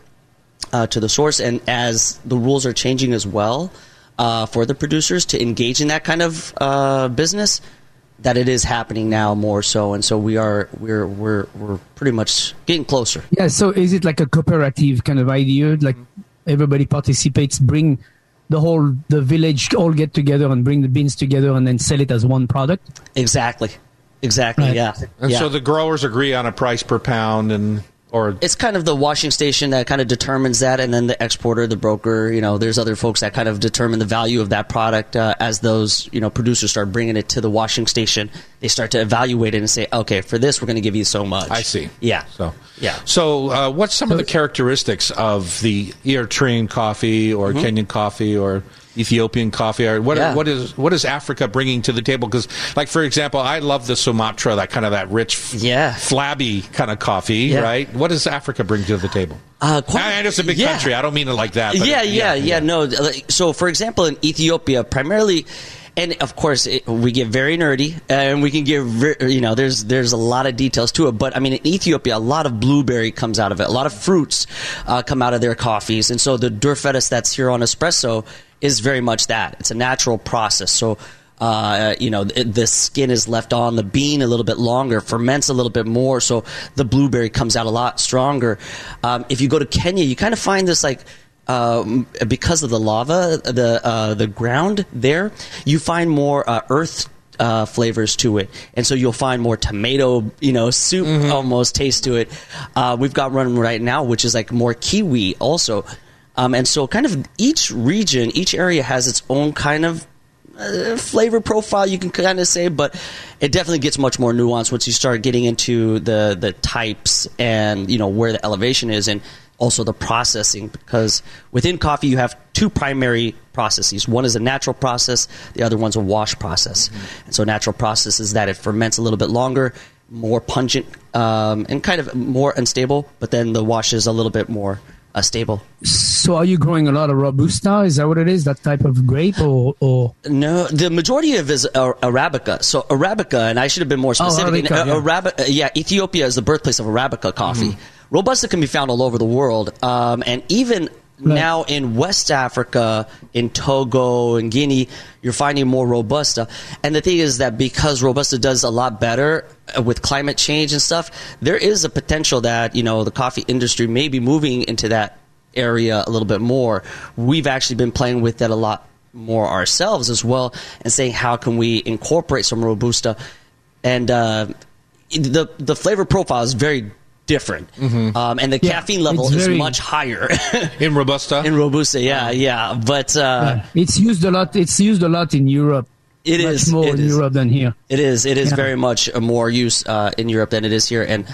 uh, to the source, and as the rules are changing as well uh, for the producers to engage in that kind of uh, business, that it is happening now more so, and so we are we're we're we're pretty much getting closer. Yeah. So is it like a cooperative kind of idea? Like everybody participates, bring the whole the village all get together and bring the beans together and then sell it as one product. Exactly. Exactly. Right. Yeah. And yeah. so the growers agree on a price per pound, and or it's kind of the washing station that kind of determines that, and then the exporter, the broker. You know, there's other folks that kind of determine the value of that product uh, as those you know producers start bringing it to the washing station. They start to evaluate it and say, okay, for this we're going to give you so much. I see. Yeah. So Yeah. So uh, what's some of the characteristics of the Eritrean coffee or Kenyan coffee or Ethiopian coffee what? Yeah. What is what is Africa bringing to the table? Because like for example, I love the Sumatra, that kind of that rich, Yeah. flabby kind of coffee, Yeah. right? What does Africa bring to the table? Uh, quite- I it's a big yeah. country. I don't mean it like that. but yeah, it- yeah, yeah, No, like, so for example, in Ethiopia, primarily, and of course, it, we get very nerdy, and we can get, ver- you know, there's there's a lot of details to it. But I mean, in Ethiopia, a lot of blueberry comes out of it. A lot of fruits uh, come out of their coffees, and so the Durfetus that's here on espresso is very much that. It's a natural process. So. Uh, you know, the, the skin is left on the bean a little bit longer, ferments a little bit more, so the blueberry comes out a lot stronger. Um, if you go to Kenya, you kind of find this like um, because of the lava, the uh, the ground there, you find more uh, earth. Uh, flavors to it, and so you'll find more tomato, you know, soup almost taste to it. Uh, we've got one right now, which is like more kiwi also, um, and so kind of each region, each area has its own kind of uh, flavor profile you can kind of say, but it definitely gets much more nuanced once you start getting into the the types and you know where the elevation is and also the processing because within coffee you have two primary processes. One is a natural process, the other one's a wash process. And so natural process is that it ferments a little bit longer, more pungent, um, and kind of more unstable, but then the wash is a little bit more uh, stable. So are you growing a lot of robusta? Is that what it is? That type of grape, or or No, the majority of it is uh, Arabica. So Arabica, and I should have been more specific. Arabica, in, yeah. uh, Arabi- uh, yeah, Ethiopia is the birthplace of Arabica coffee. Robusta can be found all over the world, um, and even now in West Africa, in Togo and Guinea, you're finding more Robusta. And the thing is that because Robusta does a lot better uh, with climate change and stuff, there is a potential that you know the coffee industry may be moving into that area a little bit more. We've actually been playing with that a lot more ourselves as well, and saying how can we incorporate some robusta, and uh, the the flavor profile is very different, um, and the Yeah, caffeine level is very- much higher In Robusta? in robusta. Yeah, yeah, but uh, it's used a lot? It's used a lot in Europe. It much is, more it in is. Europe than here. It is. It is Yeah. very much a more use uh, in Europe than it is here, and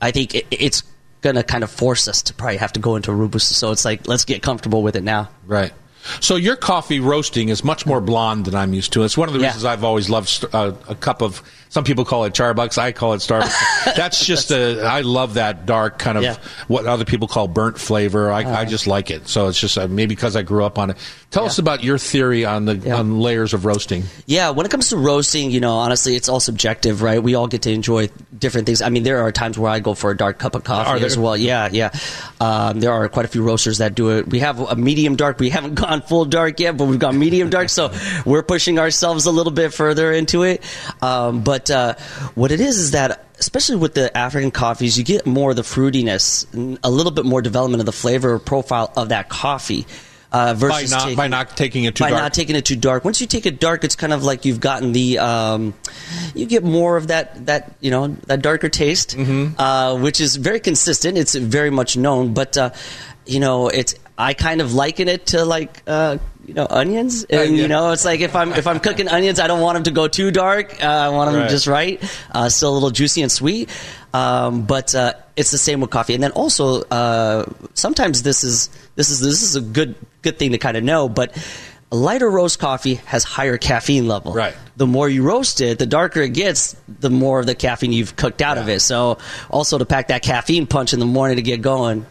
I think it, it's going to kind of force us to probably have to go into robusta. So it's like let's get comfortable with it now. Right. So your coffee roasting is much more blonde than I'm used to. It's one of the Yeah. reasons I've always loved uh, a cup of. Some people call it Starbucks. I call it Starbucks. That's just a. I love that dark kind of Yeah. Uh-huh. what other people call burnt flavor. I, I just like it. So it's just uh, maybe because I grew up on it. Tell us about your theory on the Yeah. on layers of roasting. Yeah, when it comes to roasting, you know, honestly, it's all subjective, right? We all get to enjoy different things. I mean, there are times where I go for a dark cup of coffee as well. Yeah, yeah. Um, there are quite a few roasters that do it. We have a medium dark. We haven't gone full dark yet, but we've gone medium dark, so we're pushing ourselves a little bit further into it. Um, but uh, what it is is that. Especially with the African coffees, you get more of the fruitiness, a little bit more development of the flavor profile of that coffee. Uh, By versus not taking- by not taking it too by dark. not taking it too dark. Once you take it dark, it's kind of like you've gotten the, um, you get more of that that you know that darker taste, Mm-hmm. uh, which is very consistent. It's very much known, but uh, you know, it's I kind of liken it to like. Uh, you know onions, and yeah. you know it's like if I'm if I'm cooking onions, I don't want them to go too dark. Uh, I want them Right. just right, uh, still a little juicy and sweet. Um, but uh, it's the same with coffee. And then also uh, sometimes this is this is this is a good good thing to kind of know. But lighter roast coffee has higher caffeine level. Right. The more you roast it, the darker it gets, the more of the caffeine you've cooked out of it. So also to pack that caffeine punch in the morning to get going.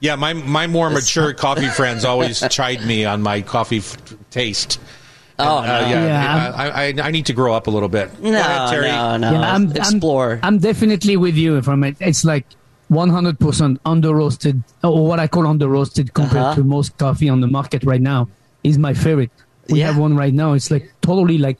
Yeah, my my more mature coffee friends always chide me on my coffee f- taste. Oh, Uh, no. yeah, Yeah, I, I, I need to grow up a little bit. No, ahead, Terry. no, no. Yeah, I'm, Explore. I'm, I'm definitely with you from it. It's like 100% under roasted, or what I call under roasted compared Uh-huh. to most coffee on the market right now is my favorite. We Yeah. have one right now. It's like totally like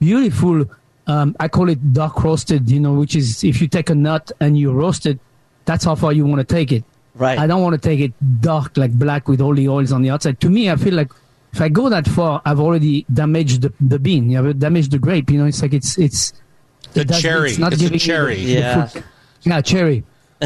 beautiful. Um, I call it dark roasted, you know, which is if you take a nut and you roast it, that's how far you want to take it. Right. I don't want to take it dark, like black with all the oils on the outside. To me, I feel like if I go that far, I've already damaged the, the bean. You have damaged the grape. You know, it's like it's it's The it cherry. It's not It's a giving cherry. the Yeah. fruit. Yeah, cherry.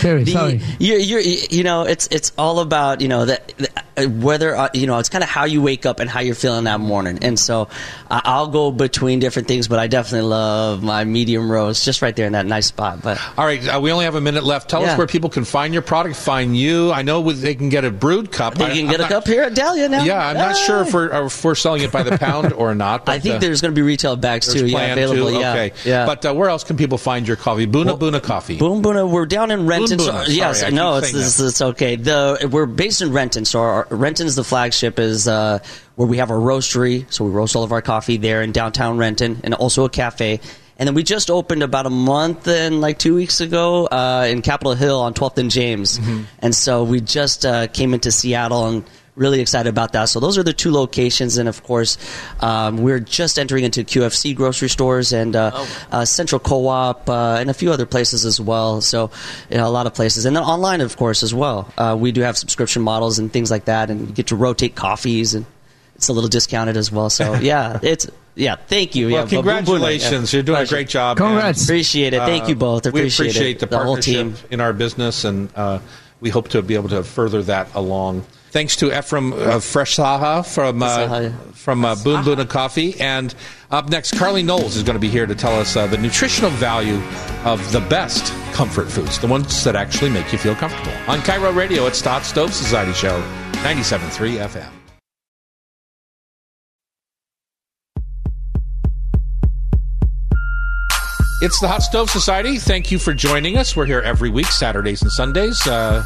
cherry. The- sorry. You're, you're, you know, it's it's all about you know that that- whether uh, you know it's kind of how you wake up and how you're feeling that morning. And so I I'll go between different things, but I definitely love my medium roast just right there in that nice spot. But All right, uh, we only have a minute left. Tell us where people can find your product, find you. I know with- they can get a brewed cup. they I- can I'm get a not- cup here at Dahlia now. Yeah, I'm not sure if we're, if we're selling it by the pound or not. But, I think uh, there's going to be retail bags too. Yeah, available. to. Yeah, Okay. yeah. But uh, where else can people find your coffee? Boon Boona Coffee. Boom Boona, we're down in Renton. Boom so- Boona, yes, sorry, I no, it's, it's, it's okay. The we're based in Renton, so our, Renton is the flagship, is uh, where we have our roastery. So we roast all of our coffee there in downtown Renton, and also a cafe. And then we just opened about a month and like two weeks ago uh, in Capitol Hill on 12th and James, Mm-hmm. and so we just uh, came into Seattle and really excited about that. So those are the two locations, and of course, um, we're just entering into QFC grocery stores and uh, uh, Central Co-op uh, and a few other places as well. So you know, a lot of places, and then online, of course, as well. Uh, we do have subscription models and things like that, and you get to rotate coffees, and it's a little discounted as well. So yeah, it's yeah. Thank you. Well, yeah, but boom, boom, congratulations. yeah. You're doing a great job. Congrats. and, Appreciate it. Thank you both. we Appreciate appreciate it. the The whole partnership team. in our business, and uh, we hope to be able to further that along. Thanks to Efrem uh, Fresh Saha from uh, from uh, Boon Boona Coffee, and up next, Carly Knowles is going to be here to tell us uh, the nutritional value of the best comfort foods, the ones that actually make you feel comfortable. On KIRO Radio, it's the Hot Stove Society Show, 97.3 FM. It's the Hot Stove Society. Thank you for joining us. We're here every week, Saturdays and Sundays. Uh,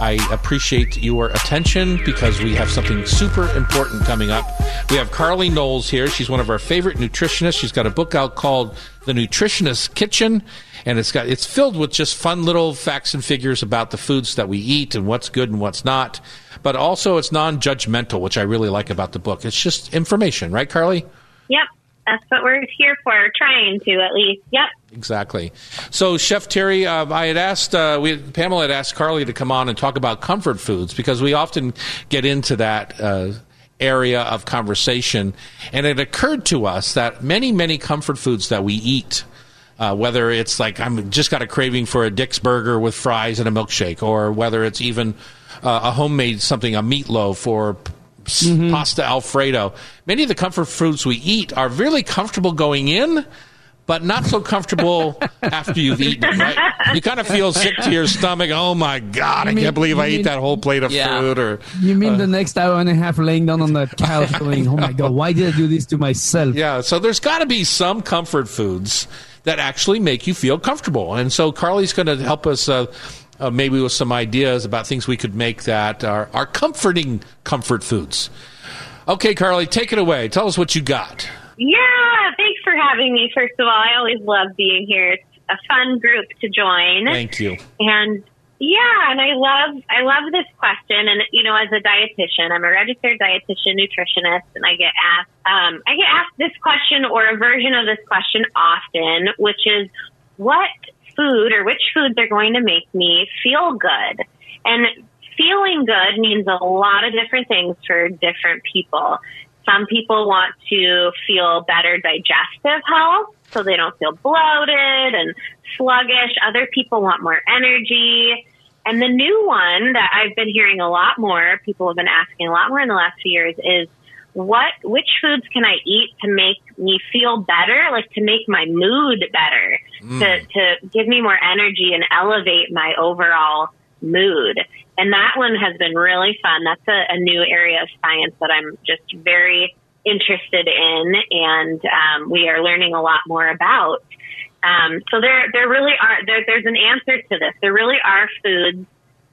I appreciate your attention because we have something super important coming up. We have Carly Knowles here. She's one of our favorite nutritionists. She's got a book out called The Nutritionist Kitchen, and it's got it's filled with just fun little facts and figures about the foods that we eat and what's good and what's not. But also, it's non-judgmental, which I really like about the book. It's just information, right, Carly? Yep. That's what we're here for, trying to at least. Yep. Exactly. So, Chef Terry, uh, I had asked, uh, we, Pamela had asked Carly to come on and talk about comfort foods because we often get into that uh, area of conversation. And it occurred to us that many, many comfort foods that we eat, uh, whether it's like I'm just got a craving for a Dick's burger with fries and a milkshake, or whether it's even uh, a homemade something, a meatloaf or s- pasta alfredo. Many of the comfort foods we eat are really comfortable going in, but not so comfortable after you've eaten it, right? You kind of feel sick to your stomach. Oh my God, I mean- can't believe I you ate that whole plate of Yeah. food or. You Uh, mean the next hour and a half laying down on the couch going, oh my God, why did I do this to myself? Yeah, so there's got to be some comfort foods that actually make you feel comfortable. And so Carly's going to help us uh, uh, maybe with some ideas about things we could make that are, are comforting comfort foods. Okay, Carly, take it away. Tell us what you got. Yeah. Thanks for having me. First of all, I always love being here. It's a fun group to join. Thank you. And yeah, and I love I love this question. And you know, as a dietitian, I'm a registered dietitian nutritionist, and I get asked um, I get asked this question or a version of this question often, which is what food or which foods are going to make me feel good? And feeling good means a lot of different things for different people. Some people want to feel better digestive health so they don't feel bloated and sluggish. Other people want more energy. And the new one that I've been hearing a lot more, people have been asking a lot more in the last few years is what, which foods can I eat to make me feel better? Like to make my mood better, to, mm. to give me more energy and elevate my overall mood. And that one has been really fun. That's a, a new area of science that I'm just very interested in, and um, we are learning a lot more about. Um, so there, there really are. There, there's an answer to this. There really are foods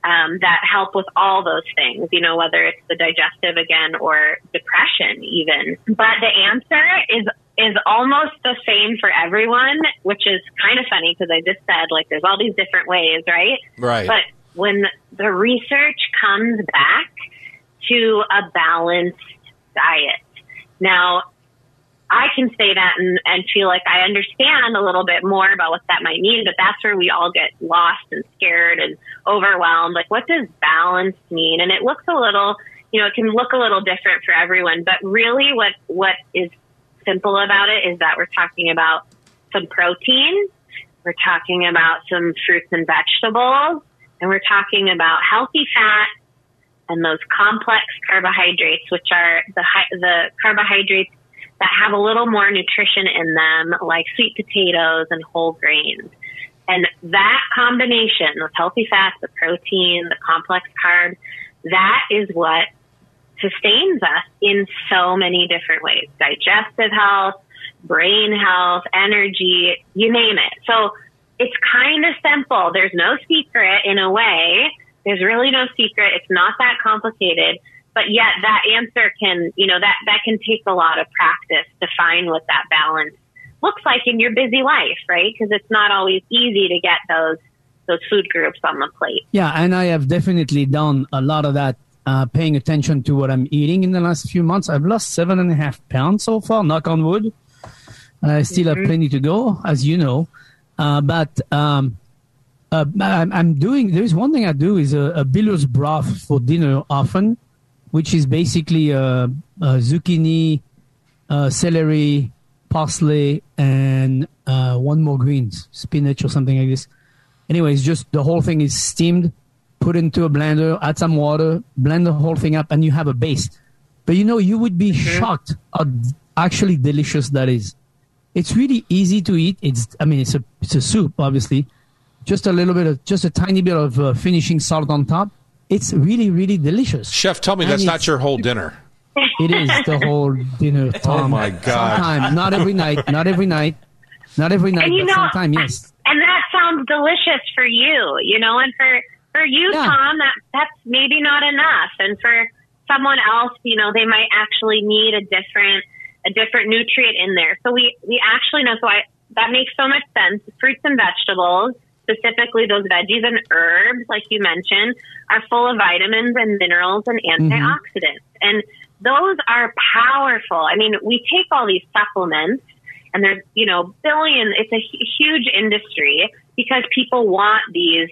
um, that help with all those things. You know, whether it's the digestive again or depression, even. But the answer is is almost the same for everyone, which is kind of funny because I just said like there's all these different ways, right? Right. But when the research comes back to a balanced diet, now I can say that and, and feel like I understand a little bit more about what that might mean, but that's where we all get lost and scared and overwhelmed. Like, what does balance mean? And it looks a little, you know, it can look a little different for everyone, but really what, what is simple about it is that we're talking about some protein, we're talking about some fruits and vegetables, and we're talking about healthy fat and those complex carbohydrates, which are the, the carbohydrates that have a little more nutrition in them, like sweet potatoes and whole grains. And that combination of healthy fats, the protein, the complex carbs, that is what sustains us in so many different ways. Digestive health, brain health, energy, you name it. So it's kind of simple. There's no secret in a way. There's really no secret. It's not that complicated but yet that answer can, you know, that, that can take a lot of practice to find what that balance looks like in your busy life, right? Because it's not always easy to get those, those food groups on the plate. Yeah. And I have definitely done a lot of that. Uh, paying attention to what I'm eating in the last few months. I've lost seven and a half pounds so far, knock on wood. I still mm-hmm. have plenty to go, as you know. Uh, but um, uh, I'm, I'm, doing, there's one thing I do is a, a Bieler's broth for dinner often which is basically uh, uh, zucchini, uh, celery, parsley, and uh, one more greens, spinach or something like this. Anyways, just the whole thing is steamed, put into a blender, add some water, blend the whole thing up, and you have a base. But you know, you would be shocked how actually delicious that is. It's really easy to eat. It's, I mean, it's a it's a soup, obviously. Just a little bit of, just a tiny bit of uh, finishing salt on top it's really, really delicious. Chef, tell me and that's not your whole dinner. It is the whole dinner. Oh, Tom. Oh my God! Sometime, not every night, not every night, not every night, and you but know, sometime, yes. And that sounds delicious for you, you know, and for for you, yeah. Tom, that that's maybe not enough, and for someone else, you know, they might actually need a different a different nutrient in there. So we we actually know. So I that makes so much sense. Fruits and vegetables specifically those veggies and herbs, like you mentioned, are full of vitamins and minerals and mm-hmm. antioxidants. Mm-hmm. And those are powerful. I mean, we take all these supplements and there's, you know, billion, it's a huge industry because people want these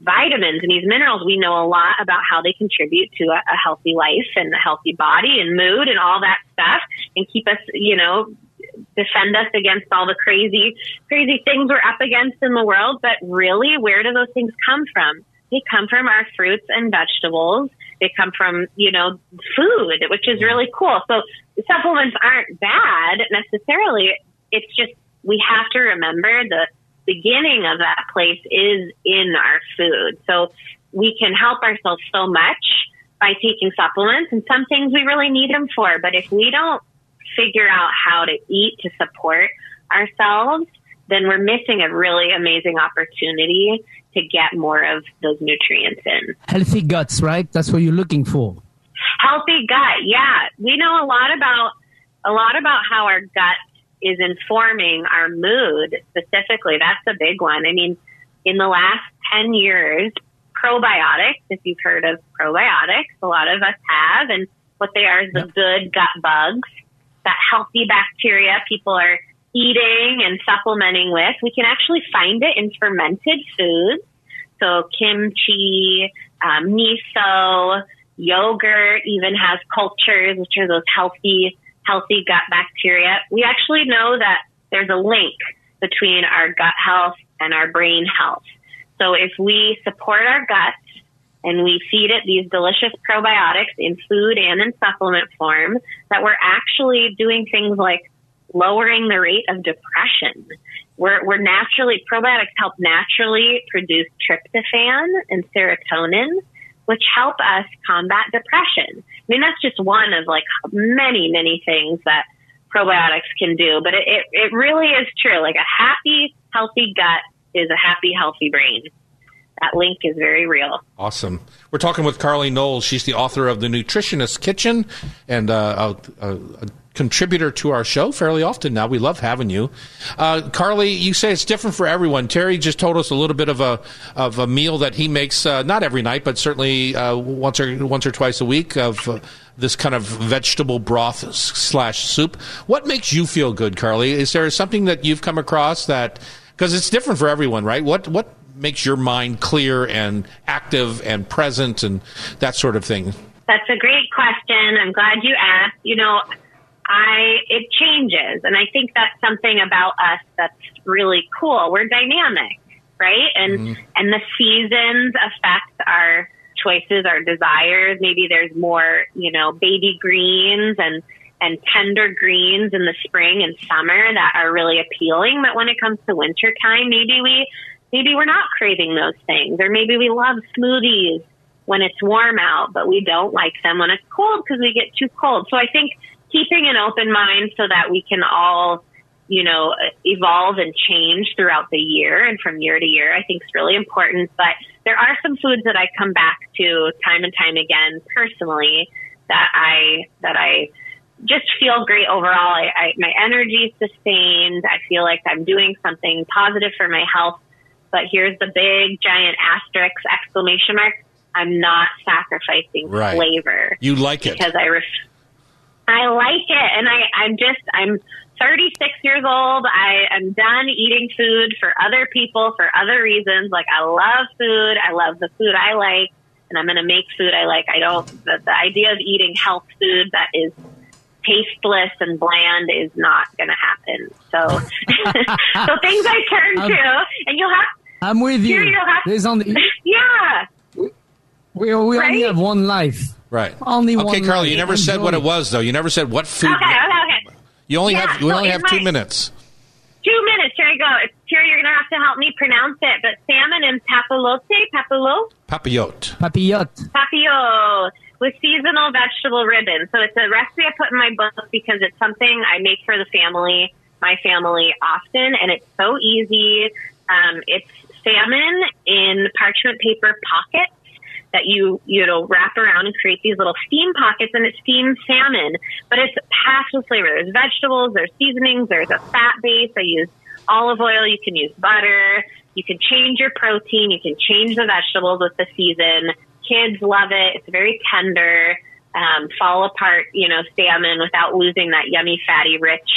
vitamins and these minerals. We know a lot about how they contribute to a, a healthy life and a healthy body and mood and all that stuff and keep us, you know, defend us against all the crazy, crazy things we're up against in the world. But really, where do those things come from? They come from our fruits and vegetables. They come from, you know, food, which is really cool. So supplements aren't bad necessarily. It's just we have to remember the beginning of that place is in our food. So we can help ourselves so much by taking supplements and some things we really need them for. But if we don't figure out how to eat to support ourselves, then we're missing a really amazing opportunity to get more of those nutrients in. Healthy guts, right? That's what you're looking for. Healthy gut, yeah. We know a lot about a lot about how our gut is informing our mood specifically. That's a big one. I mean, in the last 10 years, probiotics, if you've heard of probiotics, a lot of us have, and what they are is the good gut bugs that healthy bacteria people are eating and supplementing with. We can actually find it in fermented foods. So kimchi, um, miso, yogurt even has cultures, which are those healthy, healthy gut bacteria. We actually know that there's a link between our gut health and our brain health. So if we support our gut and we feed it these delicious probiotics in food and in supplement form that we're actually doing things like lowering the rate of depression. We're, we're naturally, probiotics help naturally produce tryptophan and serotonin, which help us combat depression. I mean, that's just one of like many, many things that probiotics can do, but it, it, it really is true. Like a happy, healthy gut is a happy, healthy brain. That link is very real. Awesome. We're talking with Carly Knowles. She's the author of The Nutritionist Kitchen and uh, a, a, contributor to our show fairly often now. We love having you. Uh, Carly, you say it's different for everyone. Terry just told us a little bit of a of a meal that he makes uh, not every night, but certainly uh, once or once or twice a week of uh, this kind of vegetable broth slash soup. What makes you feel good, Carly? Is there something that you've come across that because it's different for everyone, right? What what makes your mind clear and active and present and that sort of thing? That's a great question. I'm glad you asked. You know, I it changes, and I think that's something about us that's really cool. We're dynamic, right? And mm-hmm. and the seasons affect our choices, our desires. Maybe there's more, you know, baby greens and and tender greens in the spring and summer that are really appealing. But when it comes to winter time, maybe we maybe we're not craving those things, or maybe we love smoothies when it's warm out, but we don't like them when it's cold because we get too cold. So I think keeping an open mind so that we can all, you know, evolve and change throughout the year and from year to year, I think is really important. But there are some foods that I come back to time and time again personally that I, that I, just feel great overall. I, I, my energy is sustained. I feel like I'm doing something positive for my health but here's the big giant asterisk exclamation mark. I'm not sacrificing right. flavor. You like it because I ref- I like it, and I I'm just I'm 36 years old. I am done eating food for other people for other reasons. Like I love food. I love the food I like, and I'm going to make food I like. I don't. The, the idea of eating health food that is tasteless and bland is not going to happen. So, so things I turn to, and you'll have I'm with you. you There's only yeah. We, we right? only have one life. Right. Only okay, one. Okay, Carly, you never Enjoy. said what it was though. You never said what food. Okay, okay, okay. You only yeah, have you so only have two minutes. Two minutes. Here you go. Here you're gonna have to help me pronounce it. But salmon en papillote, papillote, papillote, papillote, papillote with seasonal vegetable ribbon. So it's a recipe I put in my book because it's something I make for the family, my family often, and it's so easy. Um, it's salmon in parchment paper pockets that you you know wrap around and create these little steam pockets and it's steamed salmon. But it's packed with flavor. There's vegetables there's seasonings there's a fat base. I use olive oil. You can use butter. You can change your protein. You can change the vegetables with the season. Kids love it. It's very tender um, fall apart you know salmon without losing that yummy fatty rich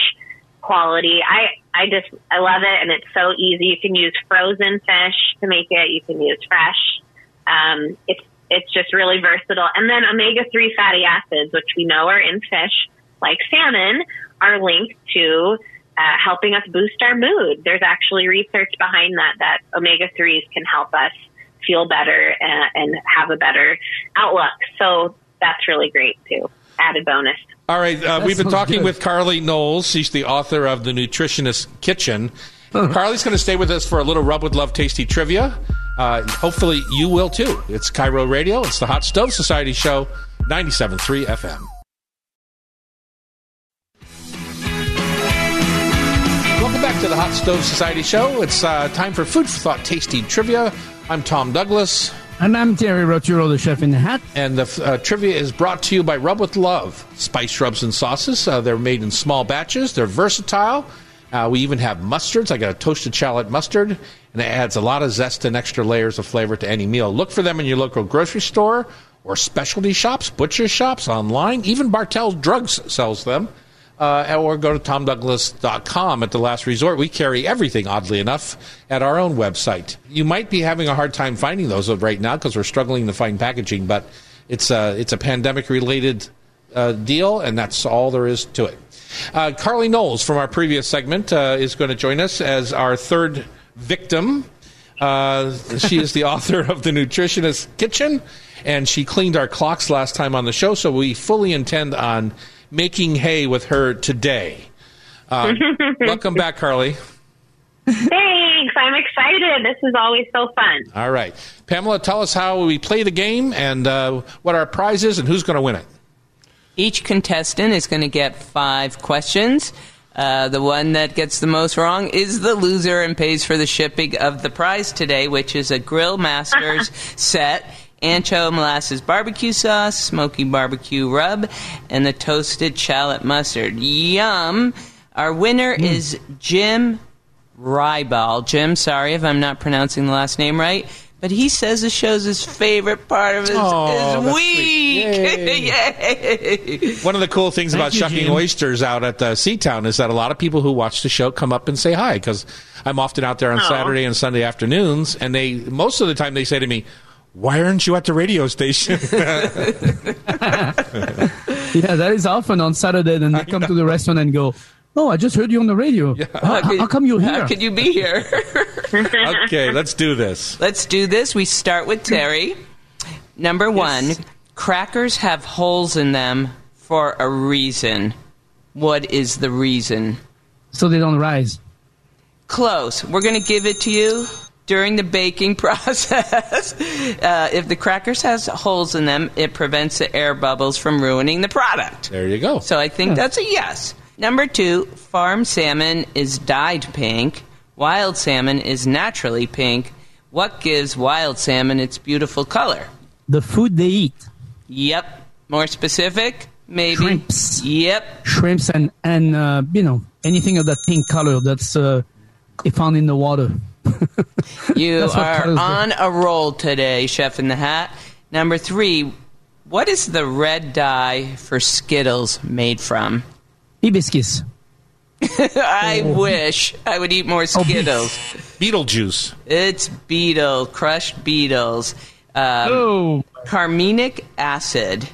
quality. I I just I love it, and it's so easy. You can use frozen fish to make it. You can use fresh. Um, it's it's just really versatile. And then omega three fatty acids, which we know are in fish, like salmon, are linked to uh, helping us boost our mood. There's actually research behind that that omega threes can help us feel better and, uh, and have a better outlook. So that's really great too. Added bonus. All right, uh, we've been talking good. with Carly Knowles. She's the author of The Nutritionist Kitchen. Carly's going to stay with us for a little Rub with Love Tasty Trivia. Uh, hopefully, you will too. It's KIRO Radio. It's the Hot Stove Society Show, 97.3 FM. Welcome back to the Hot Stove Society Show. It's uh, time for Food for Thought Tasty Trivia. I'm Tom Douglas. And I'm Terry Rautureau, the chef in the hat. And the uh, trivia is brought to you by Rub with Love spice rubs and sauces. Uh, they're made in small batches. They're versatile. Uh, we even have mustards. I got a toasted shallot mustard, and it adds a lot of zest and extra layers of flavor to any meal. Look for them in your local grocery store or specialty shops, butcher shops, online. Even Bartell's Drugs sells them uh, or go to tomdouglas.com at the last resort. We carry everything, oddly enough, at our own website. You might be having a hard time finding those right now because we're struggling to find packaging, but it's a, it's a pandemic related uh, deal, and that's all there is to it. Uh, Carly Knowles from our previous segment uh, is going to join us as our third victim. Uh, she is the author of The Nutritionist Kitchen, and she cleaned our clocks last time on the show, so we fully intend on making hay with her today. Uh, welcome back, Carly. Thanks. I'm excited. This is always so fun. All right. Pamela, tell us how we play the game and uh, what our prize is and who's going to win it. Each contestant is going to get five questions. Uh, the one that gets the most wrong is the loser and pays for the shipping of the prize today, which is a Grill Masters set, ancho molasses barbecue sauce, smoky barbecue rub, and the toasted shallot mustard. Yum! Our winner hmm. is Jim Rybal. Jim, sorry if I'm not pronouncing the last name right. But he says the show's his favorite part of his, Oh, his that's week. sweet. Yay. One of the cool things Thank about you, shucking Jim. oysters out at the Seatown is that a lot of people who watch the show come up and say hi because I'm often out there on Aw. Saturday and Sunday afternoons, and they most of the time they say to me, "Why aren't you at the radio station?" Yeah, that is often on Saturday. Then they come to the restaurant and go, "Oh, I just heard you on the radio. How, how- how come you're here?" How could you be here? okay, let's do this. Let's do this. We start with Terry. Number one, crackers have holes in them for a reason. What is the reason? so they don't rise. Close. We're going to give it to you during the baking process. uh, if the crackers has holes in them, it prevents the air bubbles from ruining the product. There you go. So I think that's a yes. Number two, farm salmon is dyed pink. Wild salmon is naturally pink. What gives wild salmon its beautiful color? The food they eat, Yep. More specific? Maybe. Shrimps. Yep. shrimps and and uh, you know anything of that pink color that's uh, found in the water. You are on a roll today, Chef in the Hat. Number three, what is the red dye for Skittles made from? Hibiscus. I wish I would eat more Skittles. Beetlejuice. It's beetle, crushed beetles. Um, Oh, carminic acid,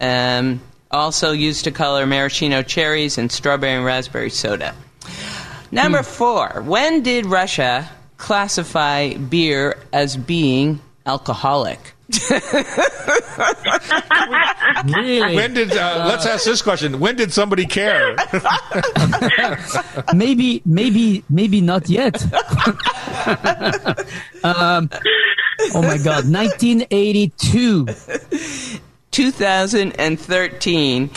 um, also used to color maraschino cherries and strawberry and raspberry soda. Number four, when did Russia classify beer as being alcoholic? really? When did uh, let's ask this question? When did somebody care? maybe, maybe, maybe not yet. um, oh my God, 1982. 2013.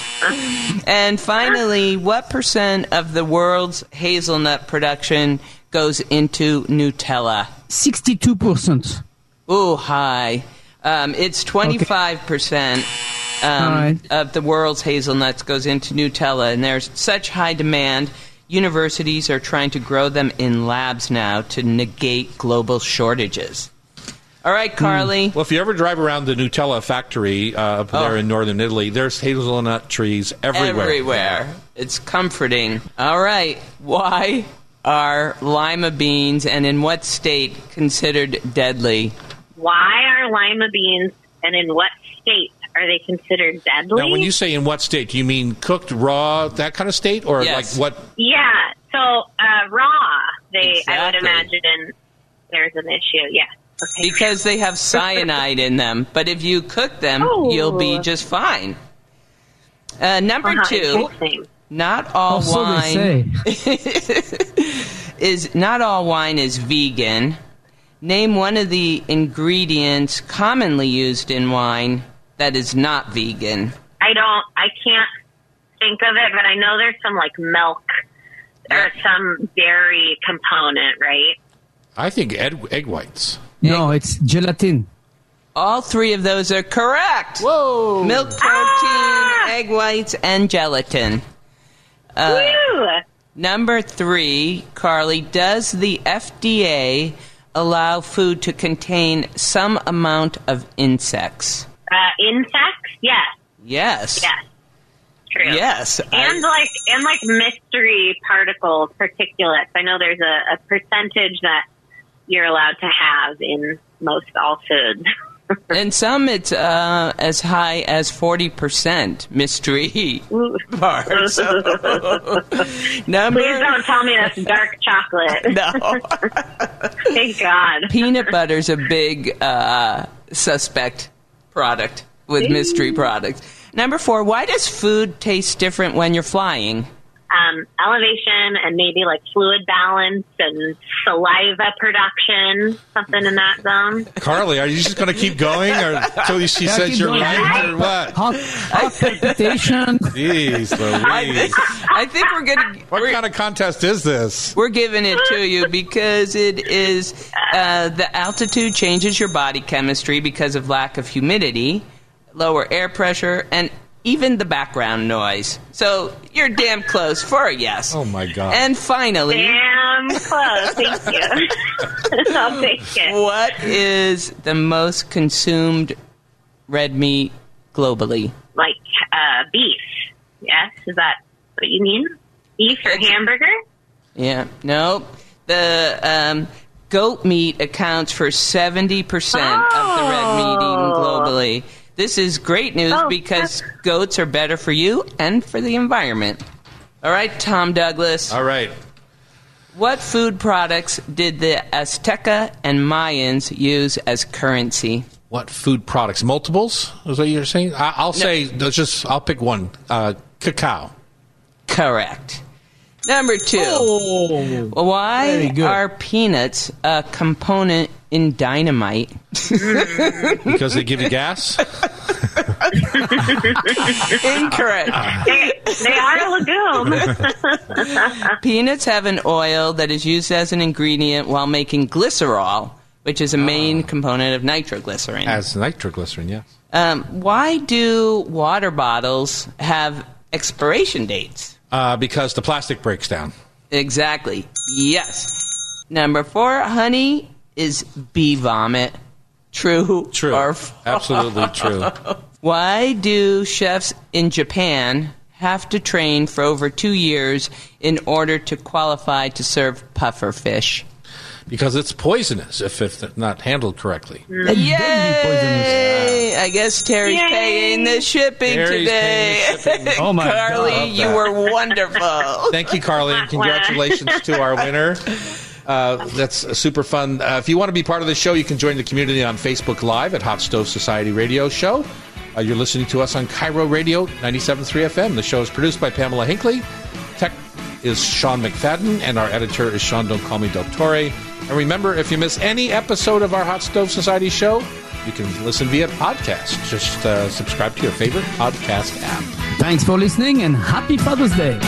And finally, what percent of the world's hazelnut production goes into Nutella? 62 percent. Ooh, high. Um, it's 25% um, All right. of the world's hazelnuts goes into Nutella, and there's such high demand. Universities are trying to grow them in labs now to negate global shortages. All right, Carly. well, if you ever drive around the Nutella factory uh, up there Oh. in northern Italy, there's hazelnut trees everywhere. Everywhere. It's comforting. All right. Why are lima beans and in what state considered deadly? Why are lima beans and in what state are they considered deadly? Now, when you say in what state, do you mean cooked, raw, that kind of state, or Yes. like what? yeah, so uh, raw, they I would Exactly. imagine there's an issue. Yeah. Okay. Because they have cyanide in them. But if you cook them, Oh. you'll be just fine. Uh, number Uh-huh, two, interesting. Not all Oh, wine say. is not all wine is vegan. Name one of the ingredients commonly used in wine that is not vegan. I don't. I can't think of it, but I know there's some like milk or some dairy component, right? I think egg, egg whites. No, it's gelatin. All three of those are correct. Whoa! Milk protein, Ah! egg whites, and gelatin. Uh, Number three, Carly, does the FDA allow food to contain some amount of insects? Uh, insects? Yes. Yes. Yes. True. Yes. And I- like and like mystery particles, particulates. I know there's a, a percentage that you're allowed to have in most all foods. and some it's uh, as high as 40% mystery parts. Number Please don't tell me that's dark chocolate. no. Thank God. Peanut butter's a big uh, suspect product with mystery products. Number four, why does food taste different when you're flying? Um, elevation and maybe like fluid balance and saliva production, something in that zone. Carly, are you just going to keep going or until she Yeah, says you're right or what? Heart, heart palpitation. Jeez I Louise. think, I think we're gonna What kind of contest is this? we're giving it to you because it is uh, the altitude changes your body chemistry because of lack of humidity, lower air pressure, and even the background noise. So you're damn close for a yes. Oh, my God. And finally, Damn close. Thank you. I'll take it. what is the most consumed red meat globally? Like uh, beef. Yes, is that what you mean? Beef or hamburger? Yeah, nope. The um, goat meat accounts for 70% of the red meat eaten globally. This is great news Oh, because goats are better for you and for the environment. All right, Tom Douglas. All right. What food products did the Azteca and Mayans use as currency? What food products? Multiples? Is that what you're saying? I, I'll say, let's just, I'll pick one. Uh, cacao. Correct. Number two. Oh, Why are peanuts a component in dynamite? Because they give you gas? Incorrect. They, they are a legume. Peanuts have an oil that is used as an ingredient while making glycerol, which is a main component of nitroglycerin. As nitroglycerin, yes. Um, why do water bottles have expiration dates? Uh, because the plastic breaks down. Exactly. Yes. Number four, honey is bee vomit. True. True. Or false? Absolutely true. Why do chefs in Japan have to train for over two years in order to qualify to serve puffer fish? Because it's poisonous if, if not handled correctly. deadly Yay! I guess Terry's Yay. paying the shipping Terry's today. the shipping. Oh, my Carly, God. you were wonderful. Thank you, Carly, and congratulations to our winner. Uh, that's super fun. Uh, if you want to be part of the show, you can join the community on Facebook Live at Hot Stove Society Radio Show. Uh, you're listening to us on KIRO Radio 97.3 FM. The show is produced by Pamela Hinkley. Tech is Sean McFadden, and our editor is Sean Don't Call Me Del Torre. And remember, if you miss any episode of our Hot Stove Society show, you can listen via podcast. Just uh, subscribe to your favorite podcast app. Thanks for listening and happy Father's Day.